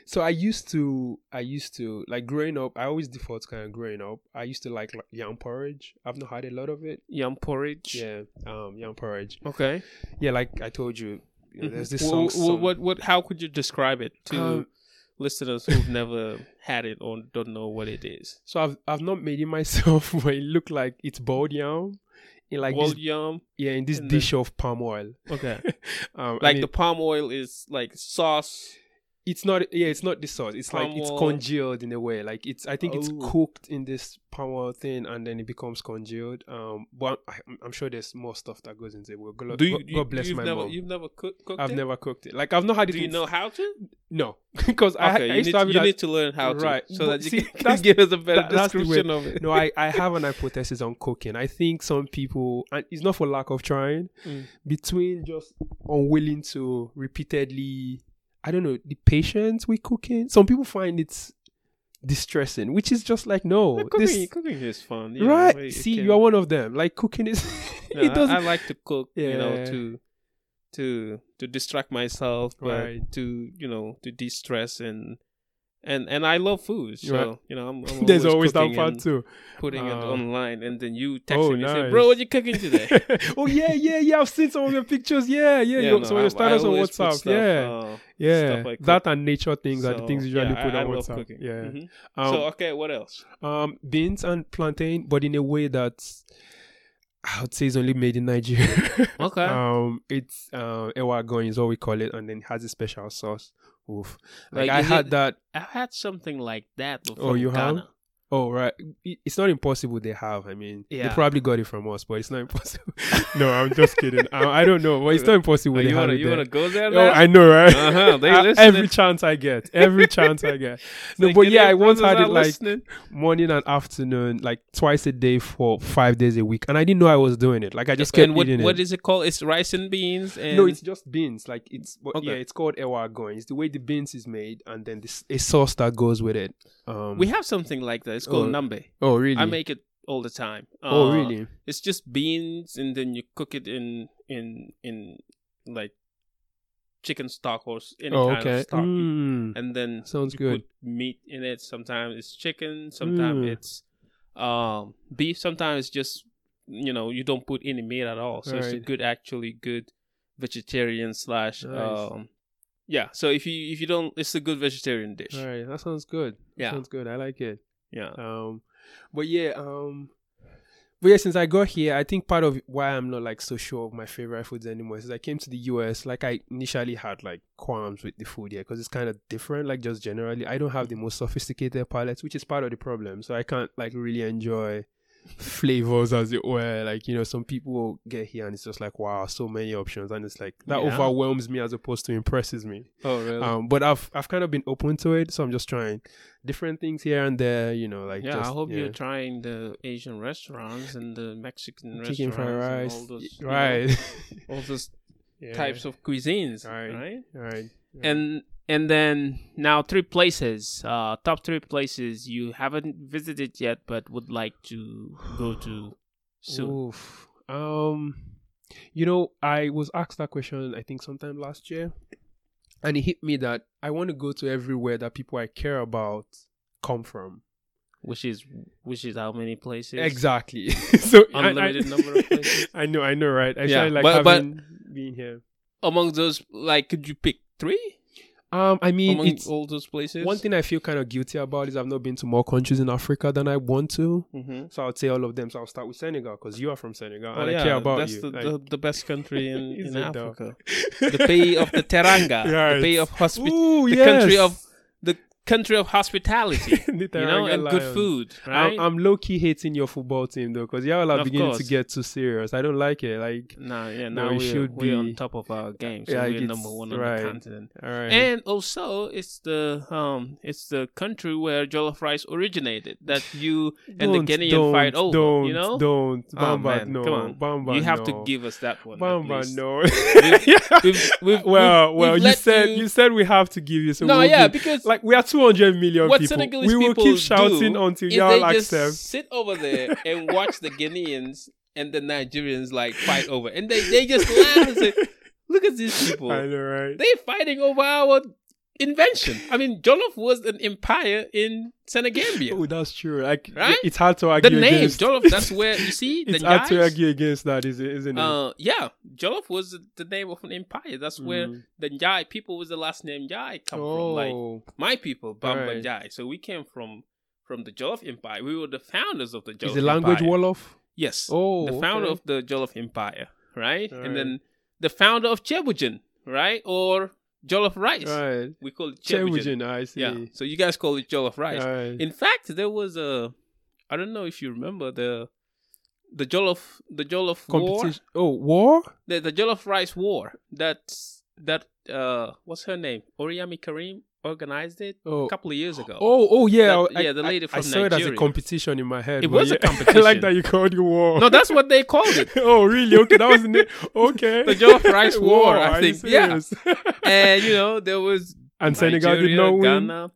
so I used to, I used to like growing up. I always default kind of growing up. I used to like, like yam porridge. I've not had a lot of it. Yam porridge. Yeah, um, yam porridge. Okay. Yeah, like I told you, you know, there's this Wh- song. some- what what how could you describe it to Um, listeners who've never had it or don't know what it is? So I've I've not made it myself, but it looked like it's boiled yam in like this, yum. yeah in this dish of palm oil. Okay. um, like the palm oil is like sauce. It's not yeah it's not the sauce. It's like it's congealed in a way. Like it's I think it's Oh. cooked in this palm oil thing and then it becomes congealed. Um, but I, I'm, I'm sure there's more stuff that goes into it. Well, God, Do you, God, you God bless you've my never mom. you've never cook, cooked I've it? never cooked it. Like I've not had it. Do you know how to? No, because I, Okay, I you, used need, to have you need to learn how to, Right. so But that you see, can, can give us a better that- that's the way- description of it. no, I, I have an hypothesis on cooking. I think some people, and it's not for lack of trying, Mm. between just unwilling to repeatedly, I don't know, the patience with cooking. Some people find it's distressing, which is just like, no, cooking, this, cooking is fun, you right? it See, can- you are one of them. Like cooking is, No, it doesn't. I, like to cook, you know, to to to distract myself, but Right. to you know to de-stress and and and I love food, so Right. you know I'm, I'm There's always that part too. putting it Uh, online, and then you text oh, me and say, "Bro, what you cooking today?" oh yeah, yeah, yeah. I've seen some of your pictures. Yeah, yeah. your- no, some of your status on WhatsApp. stuff, yeah, uh, yeah. that and nature things are the so, things usually yeah, put I, on I WhatsApp. cooking. Yeah. Mhm. Um, so okay, what else? um, beans and plantain, but in a way that's I would say is only made in Nigeria. Okay. um, it's uh, ewa agoyin is what we call it, and then it has a special sauce. Oof. Like, Like, I had it- that. I've had something like that oh, before. Oh, you in have? Oh right, it's not impossible. They have. I mean, they probably got it from us, but it's not impossible. no, I'm just kidding. I, I don't know, but it's not impossible. Oh, they you have wanna it you there. wanna go there Oh. I know, right? Uh-huh, they Uh, every chance I get, every chance I get. No, Like, but yeah, I once had it like listening. morning and afternoon, like twice a day for five days a week, and I didn't know I was doing it. Like I just kept and what, eating what it. is it called? It's rice and beans. And no, it's just beans. Like it's but Okay. yeah, it's called ewa agoyin. It's the way the beans is made, and then this a sauce that goes with it. Um, we have something like that. It's called Oh, ndambe. oh really? I make it all the time. oh Uh, really? It's just beans, and then you cook it in in in like chicken stock or any Oh kind okay. of stock, Mm, and then sounds you good. put meat in it. Sometimes it's chicken. Sometimes Mm. it's um beef. Sometimes it's just you know you don't put any meat at all. So it's a good, actually good vegetarian slash Nice. um yeah. So if you if you don't, it's a good vegetarian dish. All right, that sounds good. That Yeah. sounds good. I like it. Yeah. Um, but yeah, um, but yeah, since I got here, I think part of why I'm not like so sure of my favorite foods anymore is I came to the US. Like I initially had like qualms with the food here because it's kind of different. Like just generally, I don't have the most sophisticated palates, which is part of the problem. So I can't like really enjoy flavors as it were. Like you know, some people get here and it's just like wow, so many options, and it's like that Yeah. overwhelms me as opposed to impresses me. Oh really? Um, but I've I've kind of been open to it, so I'm just trying different things here and there. You know, like yeah, just, I hope yeah. you're trying the Asian restaurants and the Mexican chicken fried restaurants all those you know, right? all those Yeah. types of cuisines, Right. right? All right. And and then now three places, uh, top three places you haven't visited yet, but would like to go to soon. Oof. Um, You know, I was asked that question I think sometime last year, and it hit me that I want to go to everywhere that people I care about come from. Which is which is how many places? Exactly. so I- Unlimited I, number of places. I know, I know, right? I Yeah, like but- but- having being here. Among those, like, could you pick three Um, I mean, among it's all those places? one thing I feel kind of guilty about is I've not been to more countries in Africa than I want to. Mm-hmm. So I'll say all of them. So I'll start with Senegal because you are from Senegal Oh, and yeah, I care about that's you. The, Like- the, the best country in, in? Africa. the pays of the Teranga, the pay of hospitality, Ooh, the yes. country of country of hospitality, you know, and good food, right? I'm, I'm low key hating your football team though, because y'all are Of beginning to get too serious. I don't like it. Like, nah, yeah, No, now it we're, should be- on top of our game, so Yeah, we're number one on right. the continent. all right, And also, it's the um, it's the country where jollof rice originated. That you and the don't, fight over. Don't, you know, don't, Oh, Bamba, man, no, come on. Bamba, you have no. to give us that one. Bamba, no. We've, we've, well, we've- well, we've you said you... said we have to give you. So no, we'll yeah, give- because like we are 200 million what people. Senegalese we will people keep shouting until y'all they just accept. sit over there and watch the Guineans and the Nigerians like fight over, and they they just laugh and say, "Look at these people! I know, right? They fighting over our invention." I mean, Jollof was an empire in Senegambia. Oh, that's true. Like, Right? it's hard to the argue name against. Jollof. That's where you see the it's hard to guys. argue against that, is it? Isn't it? Uh, yeah, Jollof was the name of an empire. That's where Mm. the Ndiaye people was the last name Ndiaye come from. Like oh, my people, Bamba Right. Ndiaye. So we came from from the Jollof Empire. We were the founders of the Jollof is the language Empire. Wolof? Yes. Oh, the founder okay. of the Jollof Empire, right? Right. And then the founder of Chebujan, right? Or Jollof rice. Right. We call it Chebujan. Chewujin, I see. Yeah. So you guys call it Jollof rice. Right. In fact, there was a I don't know if you remember the the Jollof the Jollof war. Oh, war? The the Jollof rice war that that uh what's her name? Oriami Karim organized it Oh. a couple of years ago. Oh, oh yeah. That- I- yeah, the I- lady I, from saw it as a competition in my head. It was a yeah. I competition. like that you called it war. No, that's what they called it. oh, really? Okay, that was the name. Okay. The Jollof Rice War, I think. Yeah. and you know there was and Senegal did Nigeria, not win. Ghana,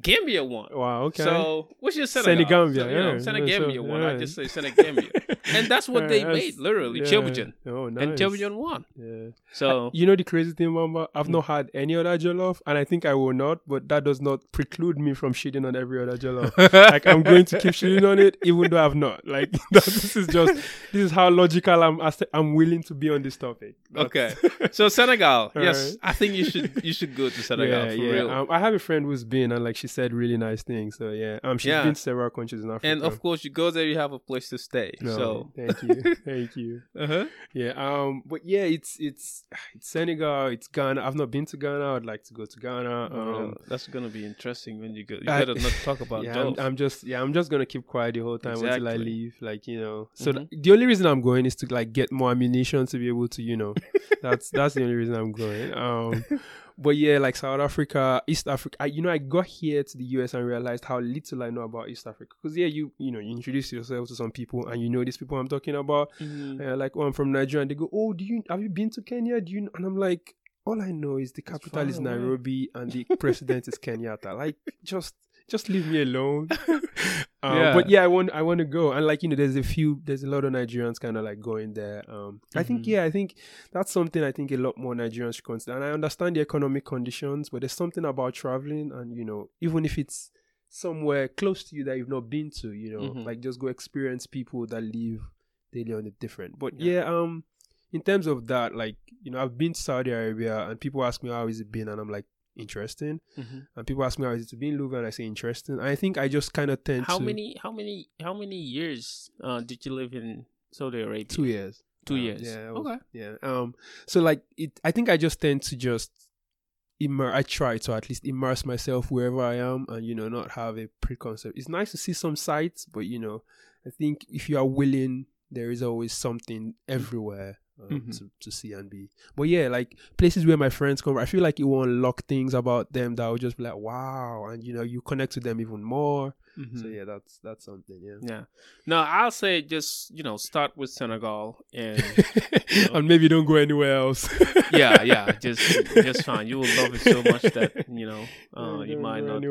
Gambia won. Wow. Okay. So which is Senegal? Senegambia, So, you know, yeah. Senegambia So, won. I yeah. just say Senegambia, and that's what they Yeah, made literally, yeah. Oh, nice. and Chebujan won. Yeah. So You know the crazy thing, Mamba? I've Mm. not had any other jollof, and I think I will not, but that does not preclude me from shitting on every other jollof. like I'm going to keep shitting on it, even though I've not. Like that, this is just this is how logical I'm. I'm willing to be on this topic. Okay. So Senegal, yes, right. I think you should you should go to Senegal yeah, for yeah. real. Um, I have a friend who's been, and like she said, really nice things. So yeah, um, she's Yeah. been to several countries in Africa. and of course, you go there, you have a place to stay. No, So, thank you, thank you. uh-huh. Yeah, um, but yeah, it's it's it's Senegal, it's Ghana. I've not been to Ghana. I'd like to go to Ghana. Um, that's gonna be interesting when you go. You I- better not talk about yeah. I'm, I'm just yeah, I'm just gonna keep quiet the whole time until I leave. Like you know, so Mhm. th- the only reason I'm going is to like get more ammunition to be able to you know, that's that's the only reason I'm going. Um, but yeah, like South Africa, East Africa. I, you know, I got here to the US and realized how little I know about East Africa. Because yeah, you you know, you introduce yourself to some people and you know these people I'm talking about. Mhm. Uh, like, oh, I'm from Nigeria, and they go, oh, do you have you been to Kenya? Do you? know? And I'm like, all I know is the capital far is. Nairobi and the president is Kenyatta. Like, just just leave me alone. um, Yeah. But yeah, I want I want to go, and like you know, there's a few, there's a lot of Nigerians kind of like going there. Um, I think Mhm. yeah, I think that's something I think a lot more Nigerians should consider. And I understand the economic conditions, but there's something about traveling, and you know, even if it's somewhere close to you that you've not been to, you know, Mhm. like just go experience people that live daily on it different. But Yeah. yeah, um, in terms of that, like you know, I've been to Saudi Arabia, and people ask me how has it been, and I'm like interesting. Mhm. And people ask me how is it to be in Louisville, and I say interesting. I think I just kind of tend How to many how many how many years uh, did you live in Saudi Arabia? two years. Two Um, years. Yeah. Was- Okay. Yeah. Um. So like it, I think I just tend to just immer. I try to at least immerse myself wherever I am, and you know, not have a preconcept. It's nice to see some sights, but you know, I think if you are willing, there is always something everywhere. Um, Mhm. to, to see and be, but yeah, like places where my friends come, I feel like it will unlock things about them that will just be like, wow, and you know, you connect to them even more. Mhm. So yeah, that's that's something. Yeah, Yeah. No, I'll say just you know start with Senegal and and maybe don't go anywhere else. yeah, yeah, just just fine. You will love it so much that you know uh, you might not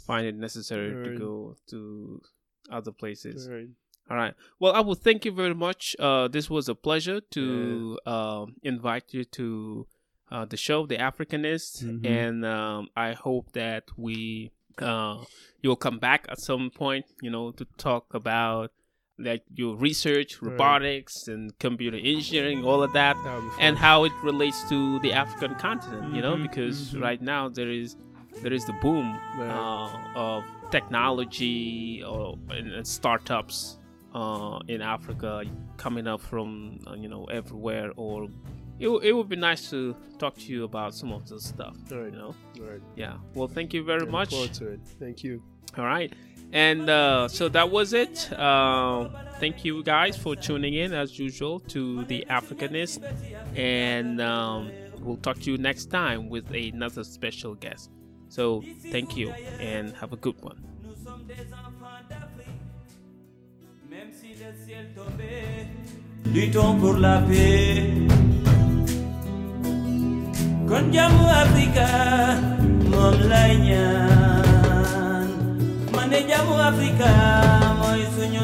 find it necessary to go to other places. Right. All right. Well, I will thank you very much. Uh, this was a pleasure to um invite you to uh, the show, The Africanist, Mhm. and um, I hope that we uh, you'll come back at some point. You know, to talk about like your research, Right. robotics, and computer engineering, all of that, That would be fun. and how it relates to the African continent. You know, Mhm, because mhm. right now there is there is the boom Right. uh, of technology or and, and startups uh, in Africa coming up from uh, you know everywhere. Or it, it would be nice to talk to you about some of this stuff. Right. You know, Right. yeah. Well, thank you very I much. forward to it. Thank you. All right. And uh, so that was it. Uh, thank you guys for tuning in as usual to the Africanist. And um, we'll talk to you next time with another special guest. So thank you and have a good one. Le ciel tombait. Luttons pour la paix. Kon jàmmu Afrika moom lay ñaan. Man de jàmmu Afrika mooy suñu.